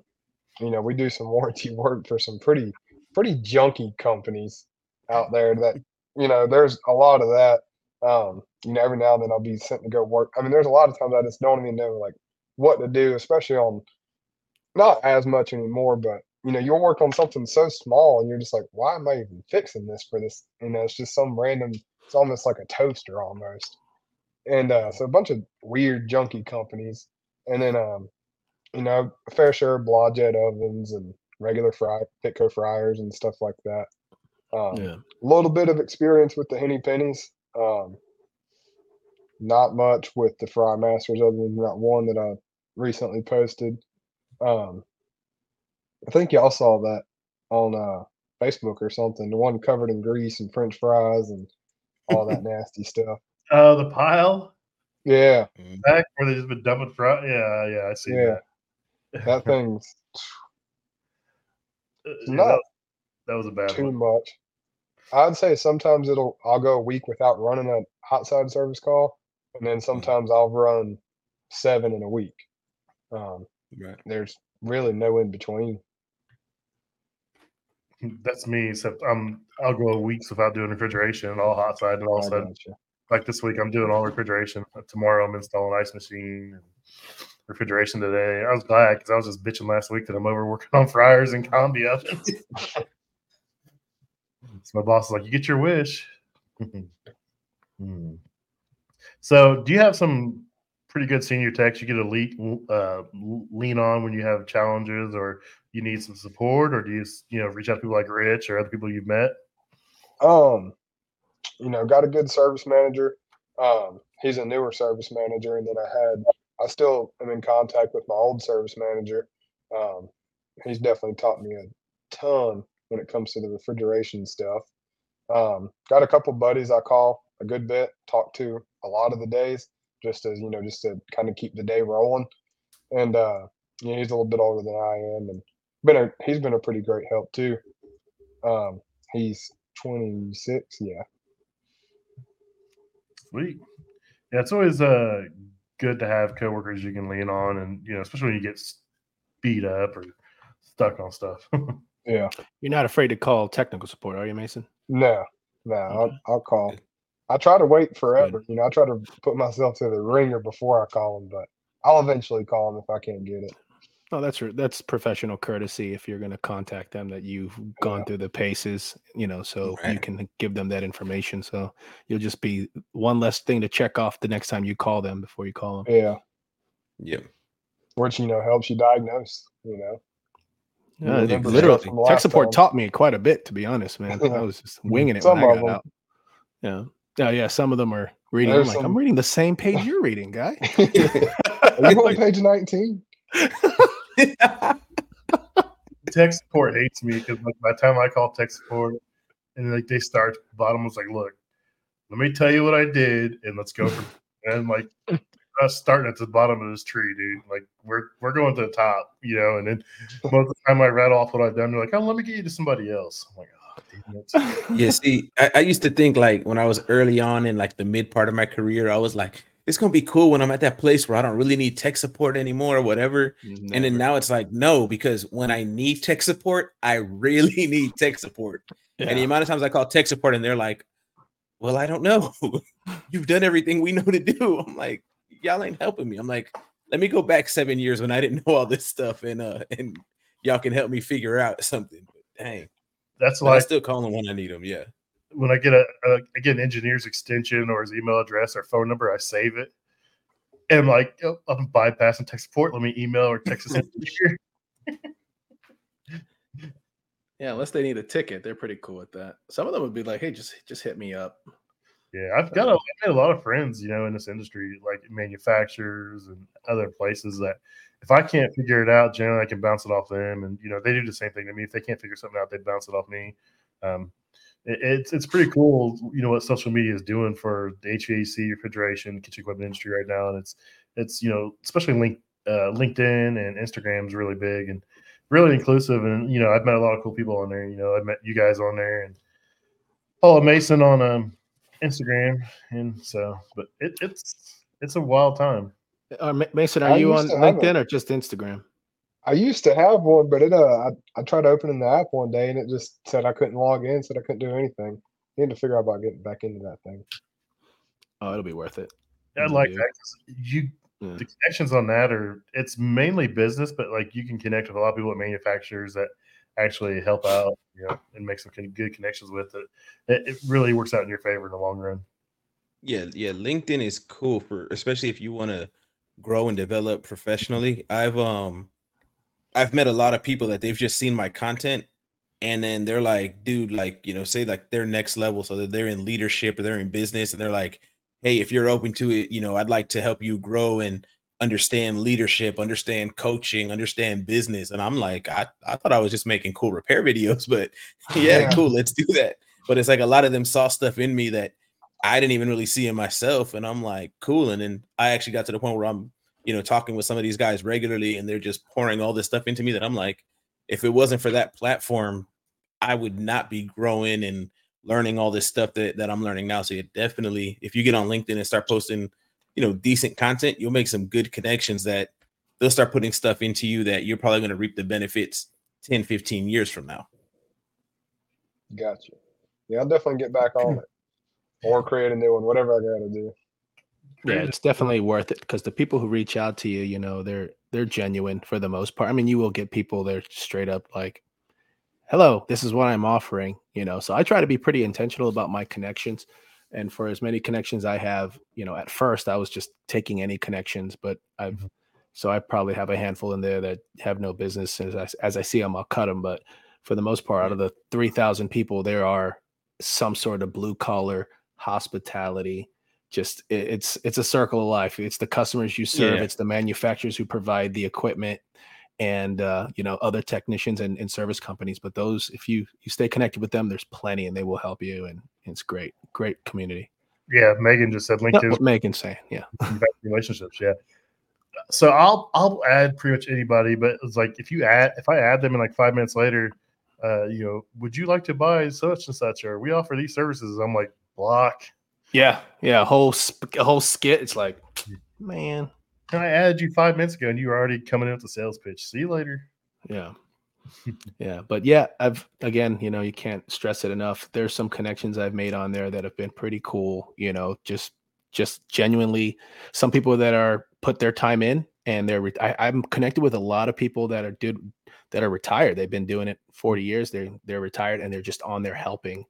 you know, we do some warranty work for some pretty, pretty junky companies out there that, you know, there's a lot of that. Um, you know, every now and then I'll be sent to go work. I mean, there's a lot of times I just don't even know like what to do, especially on not as much anymore, but you know, you'll work on something so small and you're just like, why am I even fixing this for this? You know, it's just some random, it's almost like a toaster almost. And uh, so a bunch of weird, junky companies. And then, um, you know, a fair share of Blodgett ovens and regular fry, Pitco fryers and stuff like that. Um, Yeah. a little bit of experience with the Henny Pennys. Um, not much with the Frymasters other than that one that I recently posted. Um, I think y'all saw that on uh, Facebook or something. The one covered in grease and French fries and all that nasty stuff. Uh, the pile Yeah, back where they just been dumping fry. Yeah, yeah, I see yeah. that. That thing's it's yeah, not that, that was a bad too one. much. I'd say sometimes it'll I'll go a week without running a hot side service call, and then sometimes I'll run seven in a week. Um, Right. there's really no in between. That's me. Except I'm I'll go weeks without doing refrigeration and all hot side, and all of I a sudden, like this week, I'm doing all refrigeration. Tomorrow, I'm installing ice machine and refrigeration today. I was glad because I was just bitching last week that I'm over working on fryers and combi ovens. so my boss is like, "You get your wish." Hmm. So, do you have some pretty good senior techs you get to lean, uh, lean on when you have challenges or you need some support, or do you you know reach out to people like Rich or other people you've met? Um, you know, got a good service manager. Um, he's a newer service manager, and then I had I still am in contact with my old service manager. Um, he's definitely taught me a ton when it comes to the refrigeration stuff. Um, got a couple buddies I call a good bit, talk to a lot of the days, just as you know, just to kind of keep the day rolling. And uh, you know, he's a little bit older than I am, and been a he's been a pretty great help too. Um, he's 26, yeah. Sweet. Yeah, it's always uh good to have coworkers you can lean on, and you know, especially when you get beat up or stuck on stuff. yeah. You're not afraid to call technical support, are you, Mason? No, no, I'll, I'll call. I try to wait forever. You know, I try to put myself to the ringer before I call them, but I'll eventually call them if I can't get it. No, that's that's professional courtesy if you're going to contact them that you've gone Yeah. through the paces, you know, so you can give them that information. So you'll just be one less thing to check off the next time you call them before you call them. Yeah, Yep. which you know helps you diagnose. You know, Yeah, remember stuff literally, tech support time. taught me quite a bit, to be honest, man. I Yeah. was just winging it Some when I got them. out. Yeah, yeah, yeah. Some of them are reading. I'm There's like, I'm reading the same page you're reading, guy. Are you on page 19? tech support hates me because like by the time I call tech support and like they start bottom was like, look, let me tell you what I did and let's go from and like us starting at the bottom of this tree, dude. Like we're we're going to the top, you know, and then most of the time I read off what I've done, they're like, oh, let me get you to somebody else. I'm like, oh yeah, see, I, I used to think like when I was early on in like the mid part of my career, I was like, it's gonna be cool when I'm at that place where I don't really need tech support anymore or whatever. And then now it's like, no, because when I need tech support, I really need tech support. And the amount of times I call tech support and they're like, Well, I don't know. You've done everything we know to do. I'm like, y'all ain't helping me. I'm like, let me go back seven years when I didn't know all this stuff and uh and y'all can help me figure out something. But dang. That's But I like still call them when I need them. Yeah. When I get a, a I get an engineer's extension or his email address or phone number, I save it. And I'm like, oh, I'm bypassing tech support. Let me email or text this engineer. Yeah, unless they need a ticket, they're pretty cool with that. Some of them would be like, "Hey, just just hit me up." Yeah, I've got a, I've made a lot of friends, you know, in this industry, like manufacturers and other places that if I can't figure it out, generally I can bounce it off them, and you know they do the same thing to me. If they can't figure something out, they bounce it off me. Um, it's it's pretty cool, you know, what social media is doing for the HVAC, refrigeration, kitchen equipment industry right now, and it's it's you know especially link, uh, LinkedIn and Instagram is really big and really inclusive, and you know I've met a lot of cool people on there. You know I've met you guys on there and Paula Mason on um Instagram, and so, but it, it's it's a wild time. Uh, Mason, are I you on LinkedIn or just Instagram? I used to have one, but it uh, I, I tried opening the app one day and it just said I couldn't log in, said I couldn't do anything. Need to figure out about getting back into that thing. Oh, it'll be worth it. I Mhm, like dude. that. 'cause You Yeah. the connections on that are it's mainly business, but like you can connect with a lot of people at manufacturers that actually help out, you know, and make some good connections with it. It, it really works out in your favor in the long run. Yeah, yeah. LinkedIn is cool for especially if you want to grow and develop professionally. I've um I've met a lot of people that they've just seen my content and then they're like, dude, like, you know, say like they're next level, so that they're in leadership or they're in business, and they're like, hey, if you're open to it, you know, I'd like to help you grow and understand leadership, understand coaching, understand business. And I'm like, I, I thought I was just making cool repair videos, but yeah, Yeah. cool, let's do that. But it's like a lot of them saw stuff in me that I didn't even really see in myself. And I'm like, cool. And then I actually got to the point where I'm, you know, talking with some of these guys regularly and they're just pouring all this stuff into me that I'm like, if it wasn't for that platform, I would not be growing and learning all this stuff that, that I'm learning now. So definitely if you get on LinkedIn and start posting, you know, decent content, you'll make some good connections that they'll start putting stuff into you that you're probably going to reap the benefits 10, 15 years from now. Gotcha. Yeah, I'll definitely get back on it or create a new one, whatever I got to do. Yeah, it's definitely worth it because the people who reach out to you, you know, they're they're genuine for the most part. I mean, you will get people they're straight up like, "Hello, this is what I'm offering," you know. So I try to be pretty intentional about my connections, and for as many connections I have, you know, at first I was just taking any connections, but I've Mhm. so I probably have a handful in there that have no business. As I, as I see them, I'll cut them. But for the most part, out of the three thousand people, there are some sort of blue collar hospitality. Just it, it's it's a circle of life. It's the customers you serve. Yeah. It's the manufacturers who provide the equipment, and uh, you know other technicians and, and service companies. But those, if you you stay connected with them, there's plenty, and they will help you. And it's great, great community. Yeah, Megan just said LinkedIn what Megan's saying. Yeah. relationships. Yeah. So I'll I'll add pretty much anybody, but it's like if you add if I add them and like five minutes later, uh, you know, would you like to buy such and such or we offer these services? I'm like block. Yeah, yeah, a whole sp- a whole skit. It's like, man, And I added you five minutes ago and you were already coming in with the sales pitch. See you later. yeah, yeah. But yeah, I've again, you know, you can't stress it enough. There's some connections I've made on there that have been pretty cool. You know, just just genuinely, some people that are put their time in and they're. Re- I, I'm connected with a lot of people that are did that are retired. They've been doing it 40 years. They they're retired and they're just on there helping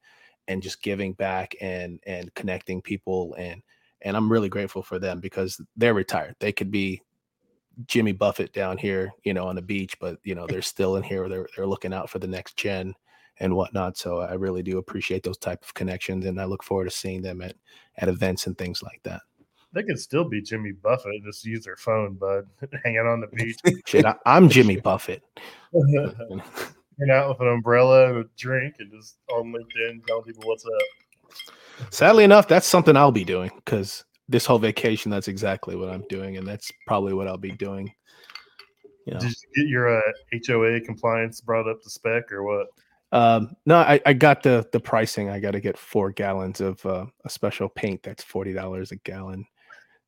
and just giving back and and connecting people and and I'm really grateful for them because they're retired. They could be Jimmy Buffett down here, you know, on the beach, but you know, they're still in here. They're they're looking out for the next gen and whatnot. So I really do appreciate those type of connections, and I look forward to seeing them at at events and things like that. They could still be Jimmy Buffett just use their phone, bud, hanging on the beach, Shit, I, I'm Jimmy Buffett. hanging out with an umbrella and a drink and just on LinkedIn telling people what's up. Sadly enough, that's something I'll be doing because this whole vacation, that's exactly what I'm doing, and that's probably what I'll be doing. You know. Did you get your uh, HOA compliance brought up to spec or what? Um, no, I, I got the the pricing. I got to get four gallons of uh, a special paint that's forty dollars a gallon.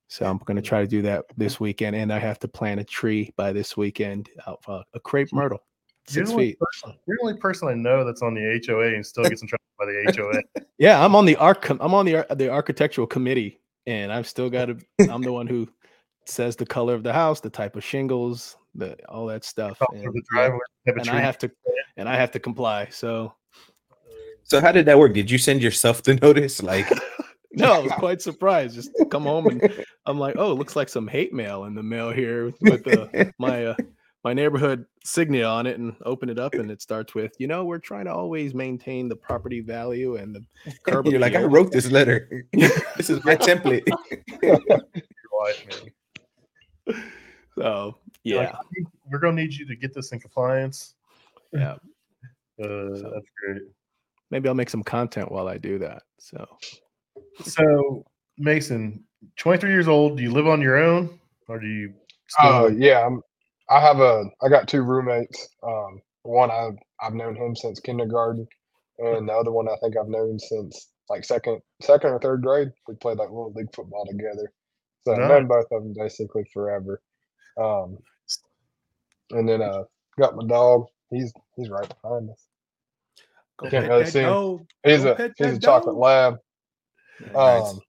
So I'm gonna try to do that this weekend, and I have to plant a tree by this weekend. Out uh, a crepe myrtle, six the, only feet. person, you're the only person I know that's on the HOA and still gets in trouble by the HOA. Yeah, I'm on the arc. I'm on the the architectural committee, and I've still got to. I'm the one who says the color of the house, the type of shingles, the all that stuff. And, the driveway, and I have to, and I have to comply. So So how did that work? Did you send yourself the notice? Like, No, I was quite surprised. Just come home and I'm like, oh, it looks like some hate mail in the mail here with uh, my uh, my neighborhood signia on it, and open it up, and it starts with, you know, we're trying to always maintain the property value and the curb. you're like, I wrote this letter. this is my template. your wife, man. So You're like, yeah, we're gonna need you to get this in compliance. yeah. Uh, So- that's great. Maybe I'll make some content while I do that. So So, Mason, 23 years old. Do you live on your own, or do you? Still Uh, yeah, I'm, I have a. I got two roommates. Um, one I've I've known him since kindergarten, and the other one I think I've known since like second second or third grade. We played like little league football together. So I've Nice. known both of them basically forever. Um, and then uh, got my dog. He's he's right behind us. go Can't pet really that see him. dog. He's Go a pet he's a that chocolate dog. lab. Nice. Um,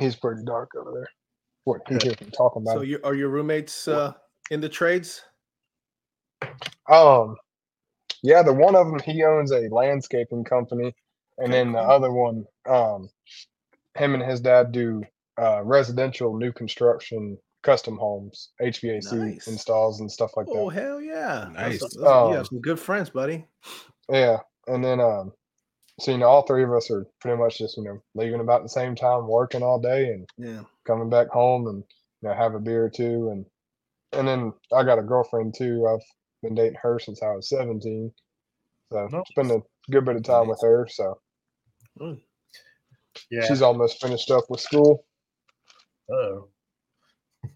he's pretty dark over there. What he hears me talking about? So you are your roommates uh, in the trades? Um, yeah, the one of them he owns a landscaping company, and Okay, then the other one, um, him and his dad do uh, residential new construction, custom homes, HVAC Nice. installs and stuff like that. Oh hell yeah! Nice. that's- you Um, have some good friends, buddy. Yeah, and then um, so you know, all three of us are pretty much just you know leaving about the same time, working all day, and Yeah. Coming back home and you know have a beer or two, and and then I got a girlfriend too. I've been dating her since I was seventeen, so Nice. spend a good bit of time with her. So yeah. she's almost finished up with school. oh.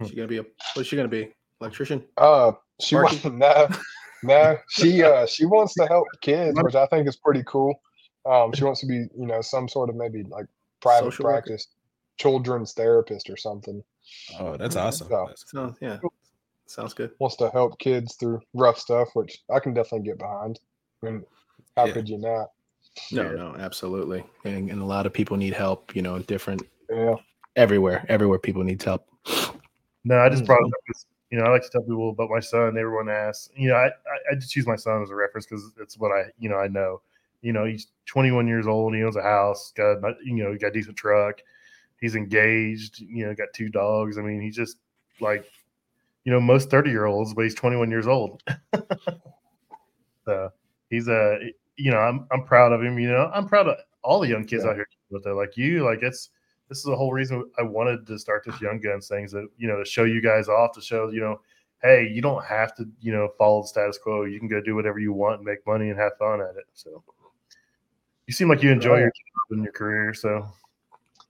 She gonna be a what's she gonna be? Electrician? Uh, she Sparky? wants no, no. She uh she wants to help kids, which I think is pretty cool. Um, she wants to be you know some sort of maybe like private Social worker? Practice, children's therapist or something. Oh, that's awesome. So- That's- Sounds yeah. Sounds good. Wants to help kids through rough stuff, which I can definitely get behind. I mean, how Yeah. could you not? No, Yeah. no, absolutely. And, and a lot of people need help, you know, different Yeah, everywhere. Everywhere people need help. No, I just brought it up because you know I like to tell people about my son. Everyone asks, you know, I I, I just use my son as a reference because it's what I you know I know. You know, he's 21 years old. He owns a house. Got you know, he got a decent truck. He's engaged. You know, got two dogs. I mean, he's just like, you know, most 30 year olds, but he's 21 years old. so he's a, you know, I'm I'm proud of him. You know, I'm proud of all the young kids Yeah. out here with it. Like you, like it's this is the whole reason I wanted to start this Young Guns things that you know to show you guys off to show you know, hey, you don't have to you know follow the status quo. You can go do whatever you want and make money and have fun at it. So you seem like you enjoy your Right. job and your career. So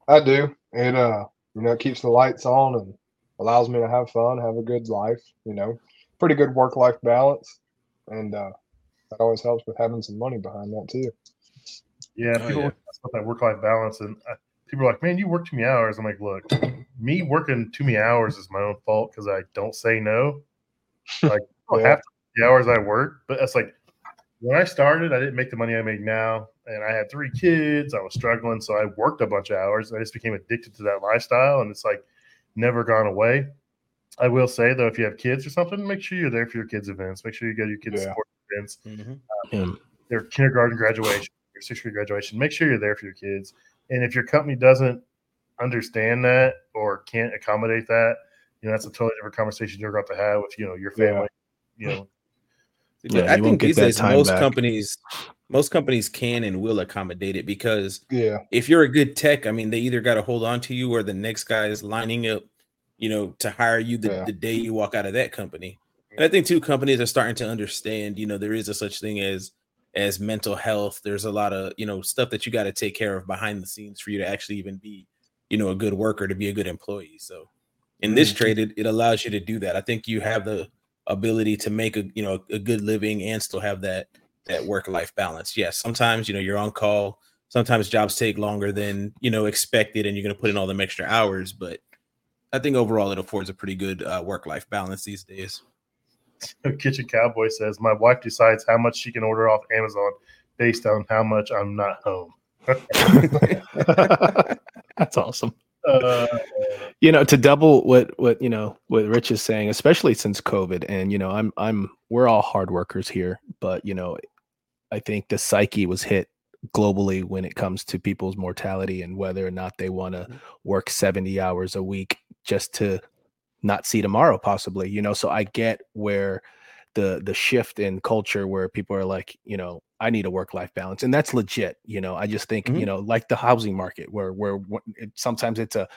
I do. It uh, you know, it keeps the lights on and allows me to have fun, have a good life. You know, pretty good work life balance, and uh, that always helps with having some money behind that too. yeah, Oh, people yeah. ask about that work life balance and. I, People are like, man, you work too many hours. I'm like, look, me working too many hours is my own fault because I don't say no. Like, I don't Yeah. have the hours I work, but it's like when I started, I didn't make the money I make now, and I had three kids. I was struggling, so I worked a bunch of hours. I just became addicted to that lifestyle, and it's like never gone away. I will say though, if you have kids or something, make sure you're there for your kids' events. Make sure you go to your kids' Yeah. sport events, Yeah. their kindergarten graduation, your sixth grade graduation. Make sure you're there for your kids. And if your company doesn't understand that or can't accommodate that, you know that's a totally different conversation you're going to have with you know your Yeah. family. You know, Yeah, I you think these days most back. companies most companies can and will accommodate it because Yeah, if you're a good tech, I mean, they either got to hold on to you or the next guy is lining up, you know, to hire you the, Yeah. the day you walk out of that company. And I think two companies are starting to understand, you know, there is a such thing as as mental health. There's a lot of, you know, stuff that you got to take care of behind the scenes for you to actually even be, you know, a good worker, to be a good employee. So in this Mhm. trade, it, it allows you to do that. I think you have the ability to make a, you know, a good living and still have that that work life balance. Yes, sometimes, you know, you're on call sometimes jobs take longer than you know expected and you're going to put in all them extra hours but i think overall it affords a pretty good uh, work-life balance these days Kitchen Cowboy says my wife decides how much she can order off Amazon based on how much I'm not home. That's awesome. Uh, you know to double what what you know what rich is saying especially since covid and you know i'm i'm we're all hard workers here but you know i think the psyche was hit globally when it comes to people's mortality and whether or not they want to work 70 hours a week just to not see tomorrow possibly you know so i get where the the shift in culture where people are like you know i need a work life balance and that's legit you know i just think you Mhm. know like the housing market where where it, sometimes it's a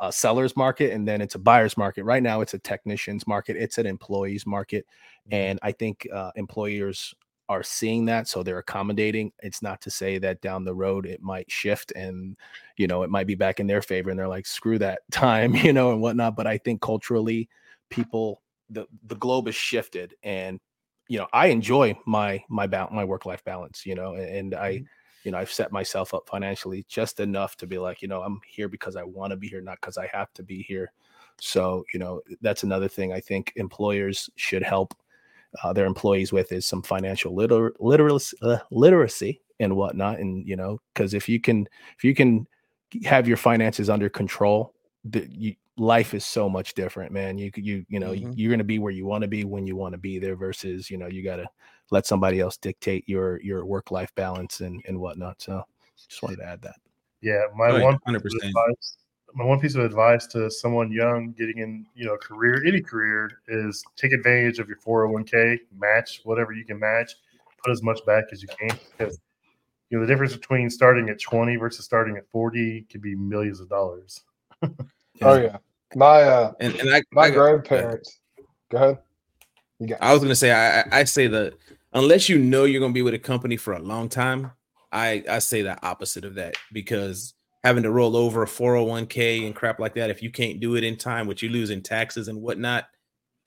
a seller's market and then it's a buyer's market. Right now, it's a technician's market. It's an employee's market, and I think uh, employers are seeing that, so they're accommodating. It's not to say that down the road it might shift and you know it might be back in their favor, and they're like, screw that time, you know, and whatnot. But I think culturally, people the the globe has shifted, and you know, I enjoy my my ba- my work life balance, you know, and I mm-hmm. you know, I've set myself up financially just enough to be like, you know, I'm here because I want to be here, not because I have to be here. So, you know, that's another thing I think employers should help uh, their employees with is some financial liter- literacy, uh, literacy and whatnot. And you know, because if you can, if you can have your finances under control, the, you, life is so much different, man. You you you know Mhm. you're going to be where you want to be when you want to be there versus you know you got to let somebody else dictate your your work life balance and and whatnot. So just wanted to add that. yeah, my Oh, yeah, one piece 100%. advice, my one piece of advice to someone young getting in, you know, career, any career, is take advantage of your 401k, match whatever you can match, put as much back as you can because you know the difference between starting at 20 versus starting at 40 could be millions of dollars. Oh yeah. My uh and, and I, my I, grandparents. Go ahead. You got I was gonna say I I- I say that unless you know you're gonna be with a company for a long time, I I say the opposite of that because having to roll over a 401k and crap like that, if you can't do it in time, what you lose in taxes and whatnot,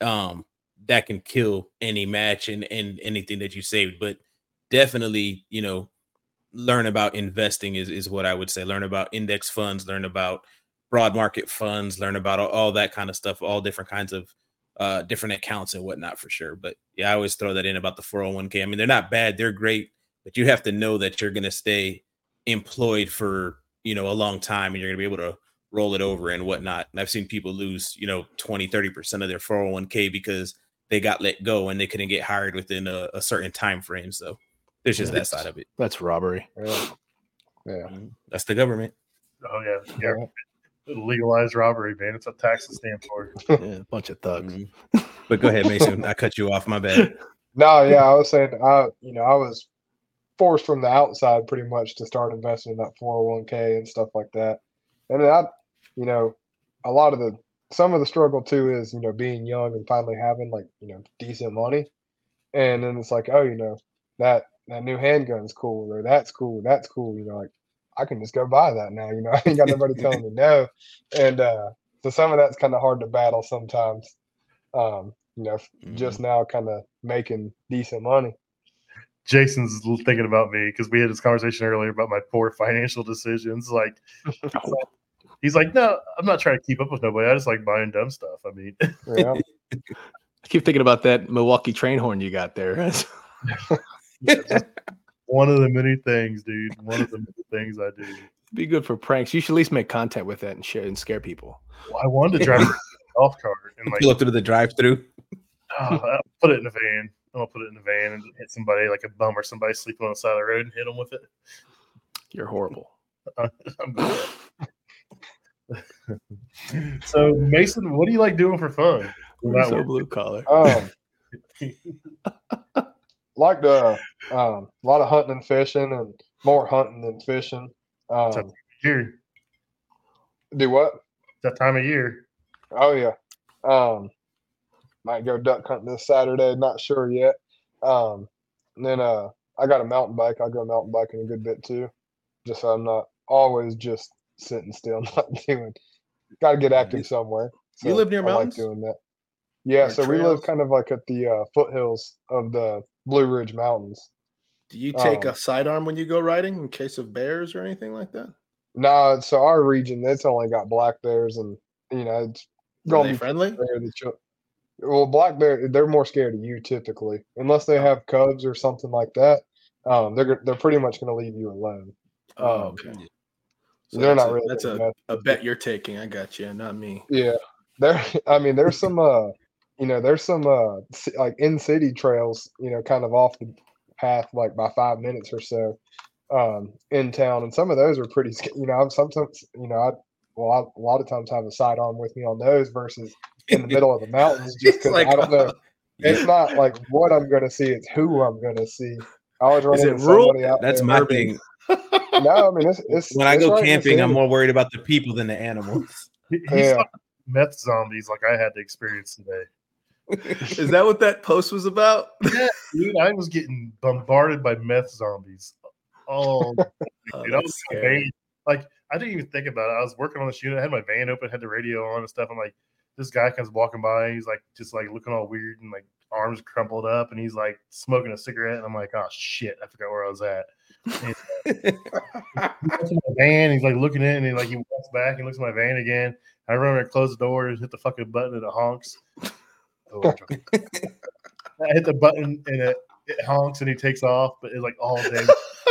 um, that can kill any match and and anything that you saved. But definitely, you know, learn about investing is is what I would say. Learn about index funds, learn about broad market funds, learn about all, all that kind of stuff, all different kinds of uh different accounts and whatnot for sure. But yeah, I always throw that in about the 401k. I mean, they're not bad, they're great, but you have to know that you're gonna stay employed for you know a long time and you're gonna be able to roll it over and whatnot. And I've seen people lose, you know, 20, 30% of their 401k because they got let go and they couldn't get hired within a, a certain time frame. So There's just Yeah. that side of it. That's robbery. Yeah. Yeah. Mhm. That's the government. Oh yeah, yeah. Legalized robbery, man. It's what taxes stand for. Yeah, a bunch of thugs. Mhm. But go ahead, Mason. I cut you off. My bad. No, yeah, I was saying, I you know, I was forced from the outside pretty much to start investing in that 401k and stuff like that. And I, you know, a lot of the some of the struggle too is you know being young and finally having like you know decent money, and then it's like, oh, you know, that that new handgun's cool or that's cool, that's cool. You know, like I can just go buy that now. You know, I ain't got nobody telling me no, and uh, so some of that's kind of hard to battle sometimes. Um, you know, just now kind of making decent money. Jason's thinking about me because we had this conversation earlier about my poor financial decisions. Like, he's like, no, I'm not trying to keep up with nobody. I just like buying dumb stuff. I mean, Yeah. I keep thinking about that Milwaukee train horn you got there. one of the many things, dude. One of the many things I do. Be good for pranks. You should at least make content with that and share and scare people. Well, I wanted to drive a golf cart and like Pull up through the drive-through. oh, put it in a van. I'm gonna put it in a van and hit somebody like a bum or somebody sleeping on the side of the road and hit them with it. You're horrible. I'm good. so Mason, what do you like doing for fun? You're so work. blue collar. Um, like the um, a lot of hunting and fishing, and more hunting than fishing. Um, Year, do what? that time of year. Oh yeah. Um, might go duck hunting this Saturday. Not sure yet. Um, and then uh, I got a mountain bike. I go mountain biking a good bit too, just so I'm not always just sitting still, not doing. Got to get active somewhere. You live near I like doing that. Yeah, Or so we live kind of like at the uh, foothills of the Blue Ridge Mountains. Do you take Um, a sidearm when you go riding in case of bears or anything like that? No, so our region, it's only got black bears, and you know it's Are gonna they be friendly? that you. Well, black bear, they're more scared of you typically, unless they have cubs or something like that. Um, they're they're pretty much gonna leave you alone. Oh, Um, okay. So they're not a, really. That's a, a bet you're taking. I got you, not me. Yeah, there. I mean, there's some. Uh, you know, there's some uh, like in city trails. You know, kind of off the path, like by five minutes or so, um, in town, and some of those are pretty. You know, I'm sometimes. You know, I well, I, a lot of times I have a sidearm with me on those versus in the middle of the mountains, just because Like, I don't know. Yeah, It's not like what I'm gonna see; it's who I'm gonna see. I always run Is it into rural? somebody out that's there. my urban. thing. No, I mean it's, it's When I go right camping, I'm more worried about the people than the animals. He- He's Yeah. meth zombies like I had to experience today. Is that what that post was about? Yeah, dude, I was getting bombarded by meth zombies. all Oh, dude, I was in my scary. van. Like I didn't even think about it. I was working on this unit. I had my van open, had the radio on and stuff. I'm like, this guy comes walking by. He's like, just like looking all weird and like arms crumpled up, and he's like smoking a cigarette. And I'm like, oh shit, I forgot where I was at. And, he my van. He's like looking in, and he like he walks back and looks at my van again. I run and close the door hit the fucking button and it honks. Oh. I hit the button and it, it honks and he takes off, but it's like all day.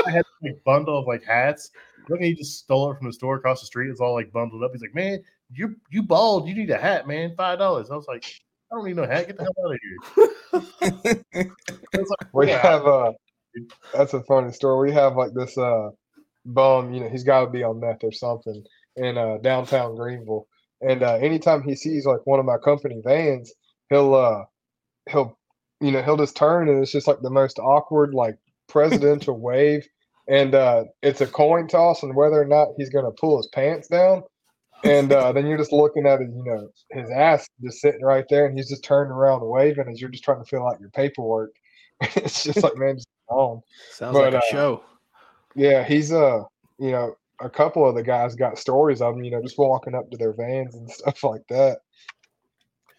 I had a bundle of like hats. Look, he just stole it from the store across the street. It's all like bundled up. He's like, "Man, you you bald. You need a hat, man. Five dollars." I was like, "I don't need no hat. Get the hell out of here." Like, We "Yeah." have uh that's a funny story. We have like this uh bum, you know, he's gotta be on meth or something in uh downtown Greenville. And uh anytime he sees like one of my company vans, he'll uh he'll you know, he'll just turn and it's just like the most awkward like presidential wave. And uh it's a coin toss on whether or not he's gonna pull his pants down. And uh, then you're just looking at it, you know, his ass just sitting right there, and he's just turning around and waving as you're just trying to fill out your paperwork. it's just like, man, just on. Sounds But, like a uh, show. Yeah, he's uh, you know, a couple of the guys got stories of him, you know, just walking up to their vans and stuff like that.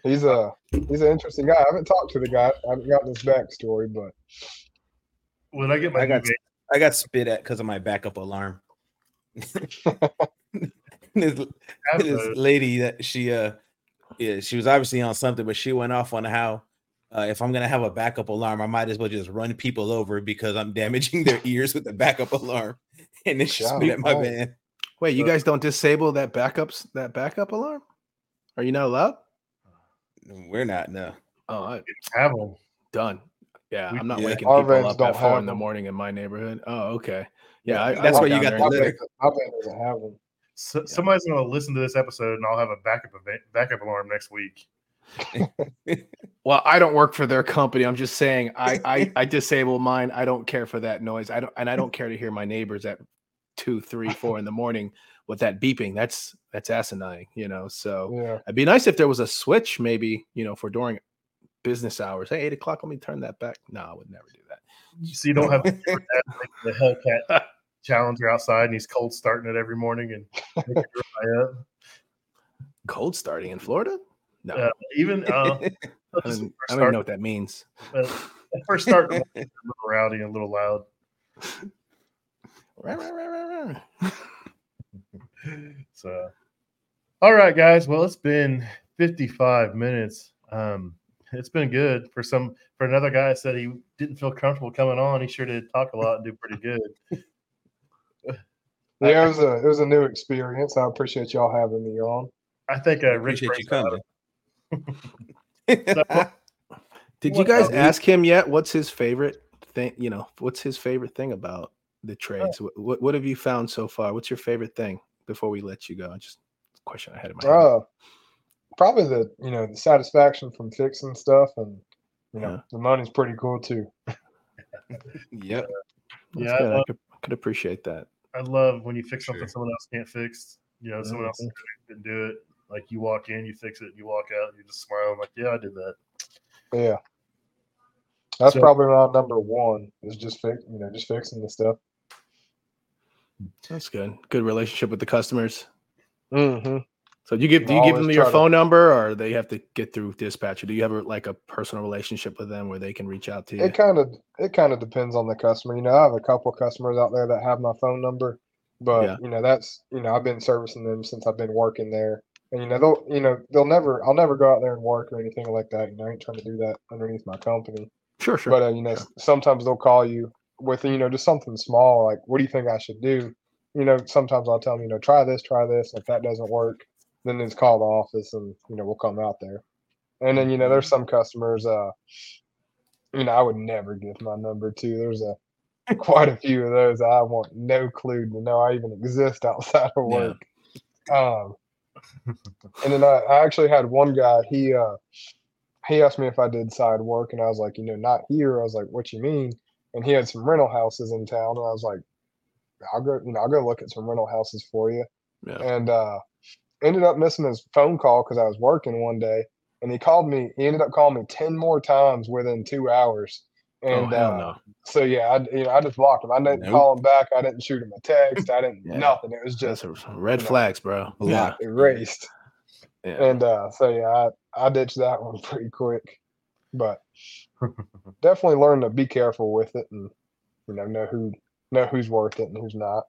He's a he's an interesting guy. I haven't talked to the guy. I haven't gotten his backstory, but when I get my I got new van, I got spit at because of my backup alarm. this, this lady that she uh yeah she was obviously on something, but she went off on how uh, if I'm gonna have a backup alarm, I might as well just run people over because I'm damaging their ears with the backup alarm. And then she Yeah, spit at my van. Wait, you guys don't disable that backups that backup alarm? Are you not allowed? We're not no. Oh, I, have them. done. Yeah, We- I'm not Yeah. waking Our people up don't at four in the morning in my neighborhood. Oh, okay. Yeah, I, I That's walk why you got there the litter. My van doesn't have them. So, somebody's going to listen to this episode, and I'll have a backup event, backup alarm next week. Well, I don't work for their company. I'm just saying I, I I disable mine. I don't care for that noise. I don't and I don't care to hear my neighbors at two, three, four in the morning with that beeping. That's that's asinine, you know. So Yeah. it'd be nice if there was a switch, maybe, you know, for during business hours. Hey, eight o'clock, let me turn that back. No, I would never do that. So you don't have the Hellcat Challenger outside, and he's cold starting it every morning and. Cold starting in Florida? No, Uh, even uh, I don't, I don't even know what that means. uh, first start a little rowdy and a little loud. So, all right, guys. Well, it's been 55 minutes. Um, it's been good for some for another guy that said he didn't feel comfortable coming on. He sure did talk a lot and do pretty good. Yeah, it was a it was a new experience. I appreciate y'all having me on. I think uh, Rick Appreciate you coming. So, Did you guys ask him yet? What's his favorite thing? You know, what's his favorite thing about the trades? What, what what have you found so far? What's your favorite thing before we let you go? Just question I had in my head. Uh, probably the you know the satisfaction from fixing stuff, and you know Yeah. the money's pretty cool too. Yep. That's yeah, I good. I love- could, I could appreciate that. I love when you fix something Sure. someone else can't fix. You know, someone else didn't do it. Like you walk in, you fix it, you walk out, you just smile. I'm like, yeah, I did that. Yeah, that's So- probably my number one is just fix you know just fixing the stuff. That's good. Good relationship with the customers. Mm-hmm. So do you give do you give them your try to- phone number, or they have to get through dispatch? Or do you have a, like a personal relationship with them where they can reach out to you? It kind of it kind of depends on the customer. You know, I have a couple customers out there that have my phone number, but Yeah. you know that's you know I've been servicing them since I've been working there, and you know they'll you know they'll never I'll never go out there and work or anything like that. You know, I ain't trying to do that underneath my company. Sure, sure. But uh, you know, s- sometimes they'll call you with you know just something small like, "What do you think I should do?" You know, sometimes I'll tell them, you know, try this, try this. If that doesn't work, then just call the office, and you know, we'll come out there. And then you know, there's some customers, uh, you know, I would never give my number to. There's a quite a few of those I want no clue to know I even exist outside of Yeah. work. Um, and then I, I actually had one guy. He uh, he asked me if I did side work, and I was like, you know, not here. I was like, what you mean? And he had some rental houses in town, and I was like, I'll go, you know, I'll go look at some rental houses for you. Yeah. And uh, ended up missing his phone call because I was working one day, and he called me. He ended up calling me ten more times within two hours. And oh hell uh, no! so yeah, I you know I just blocked him. I didn't Nope. call him back. I didn't shoot him a text. I didn't Yeah. nothing. It was just a red you know, flags, bro. Yeah. erased. Yeah. And uh, so yeah, I, I ditched that one pretty quick, but definitely learn to be careful with it and you know know who know who's worth it and who's not.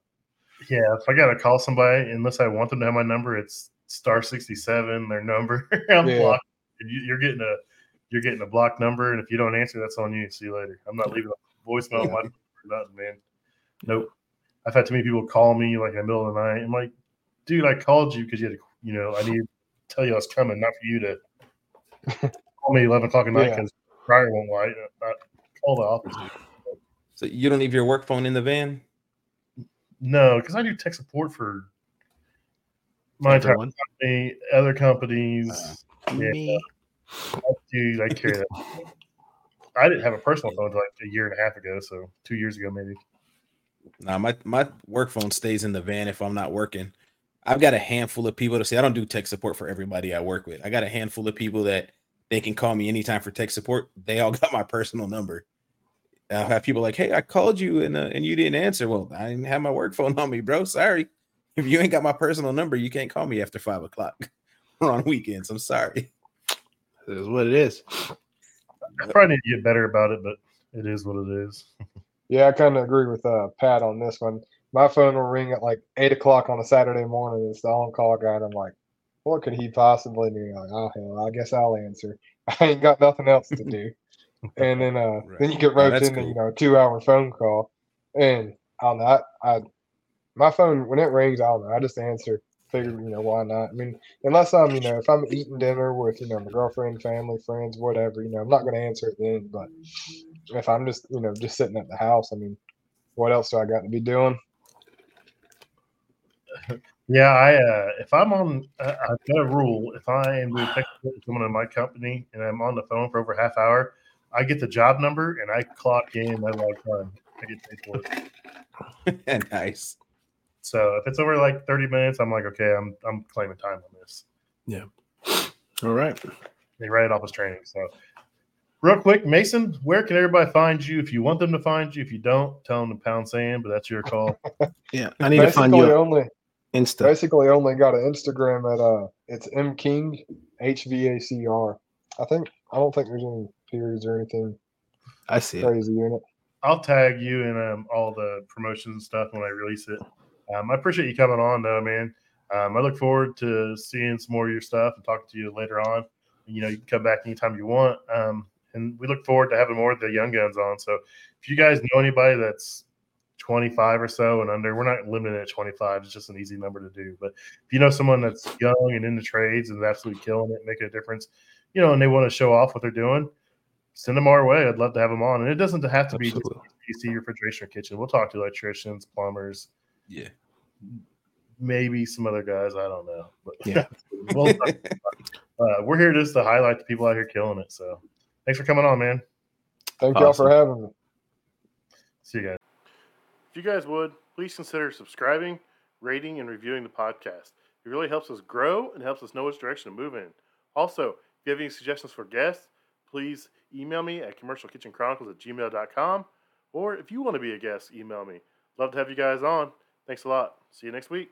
Yeah, if I gotta call somebody, unless I want them to have my number, it's star sixty seven. Their number. I'm Yeah. blocked. You, you're getting a you're getting a blocked number, and if you don't answer, that's on you. See you later. I'm not leaving a voicemail on my number or nothing, man. Nope. I've had too many people call me like in the middle of the night. I'm like, dude, I called you because you had to, you know, I need to tell you I was coming, not for you to call me eleven o'clock at night Yeah. because Brian won't light. Uh, call the office. So you don't leave your work phone in the van? No, because I do tech support for my Everyone. company, other companies. Uh, yeah. Me. Dude, I carry that. I didn't have a personal phone until like a year and a half ago, so two years ago maybe. Nah, my my work phone stays in the van if I'm not working. I've got a handful of people to say I don't do tech support for everybody I work with. I got a handful of people that they can call me anytime for tech support. They all got my personal number. I'll have people like, "Hey, I called you and uh, and you didn't answer." Well, I didn't have my work phone on me, bro. Sorry. If you ain't got my personal number, you can't call me after five o'clock or on weekends. I'm sorry. This is what it is. I probably need to get better about it, but it is what it is. Yeah, I kind of agree with uh, Pat on this one. My phone will ring at like eight o'clock on a Saturday morning. It's the on-call guy, and I'm like, "What could he possibly be?" Like, "Oh hell, I guess I'll answer. I ain't got nothing else to do." And then, uh, Right. then you get Oh, roped that's into cool. you know a two-hour phone call, and I don't know. I, my phone when it rings, I don't know. I just answer. Figure, you know, why not? I mean, unless I'm, you know, if I'm eating dinner with, you know, my girlfriend, family, friends, whatever, you know, I'm not going to answer it then. But if I'm just you know just sitting at the house, I mean, what else do I got to be doing? Yeah, I uh, if I'm on, uh, I've got a rule. If I am doing someone in my company and I'm on the phone for over half hour, I get the job number and I clock in my log time. I get paid for it. nice. So if it's over like 30 minutes, I'm like, okay, I'm I'm claiming time on this. Yeah. All right. They write it off as training. So real quick, Mason, where can everybody find you? If you want them to find you, if you don't, tell them to pound sand, but that's your call. Yeah, I need to find you only Insta. basically only got an Instagram at uh it's M King H V A C R. I think I don't think there's any periods or anything I see it. crazy in it. I'll tag you in um, all the promotions and stuff when I release it. Um, I appreciate you coming on, though, man. Um, I look forward to seeing some more of your stuff and talking to you later on. You know, you can come back anytime you want. Um, and we look forward to having more of the young guns on. So if you guys know anybody that's 25 or so and under, we're not limited at 25. It's just an easy number to do. But if you know someone that's young and in the trades and is absolutely killing it, making a difference, you know, and they want to show off what they're doing, send them our way. I'd love to have them on. And it doesn't have to be just Absolutely. PC refrigeration or kitchen. We'll talk to electricians, plumbers, Yeah. maybe some other guys. I don't know. But Yeah. well, uh, we're here just to highlight the people out here killing it. So thanks for coming on, man. Thank y'all for having me. See you guys. If you guys would, please consider subscribing, rating, and reviewing the podcast. It really helps us grow and helps us know which direction to move in. Also, if you have any suggestions for guests, please email me at commercialkitchenchronicles at gmail.com. Or if you want to be a guest, email me. Love to have you guys on. Thanks a lot. See you next week.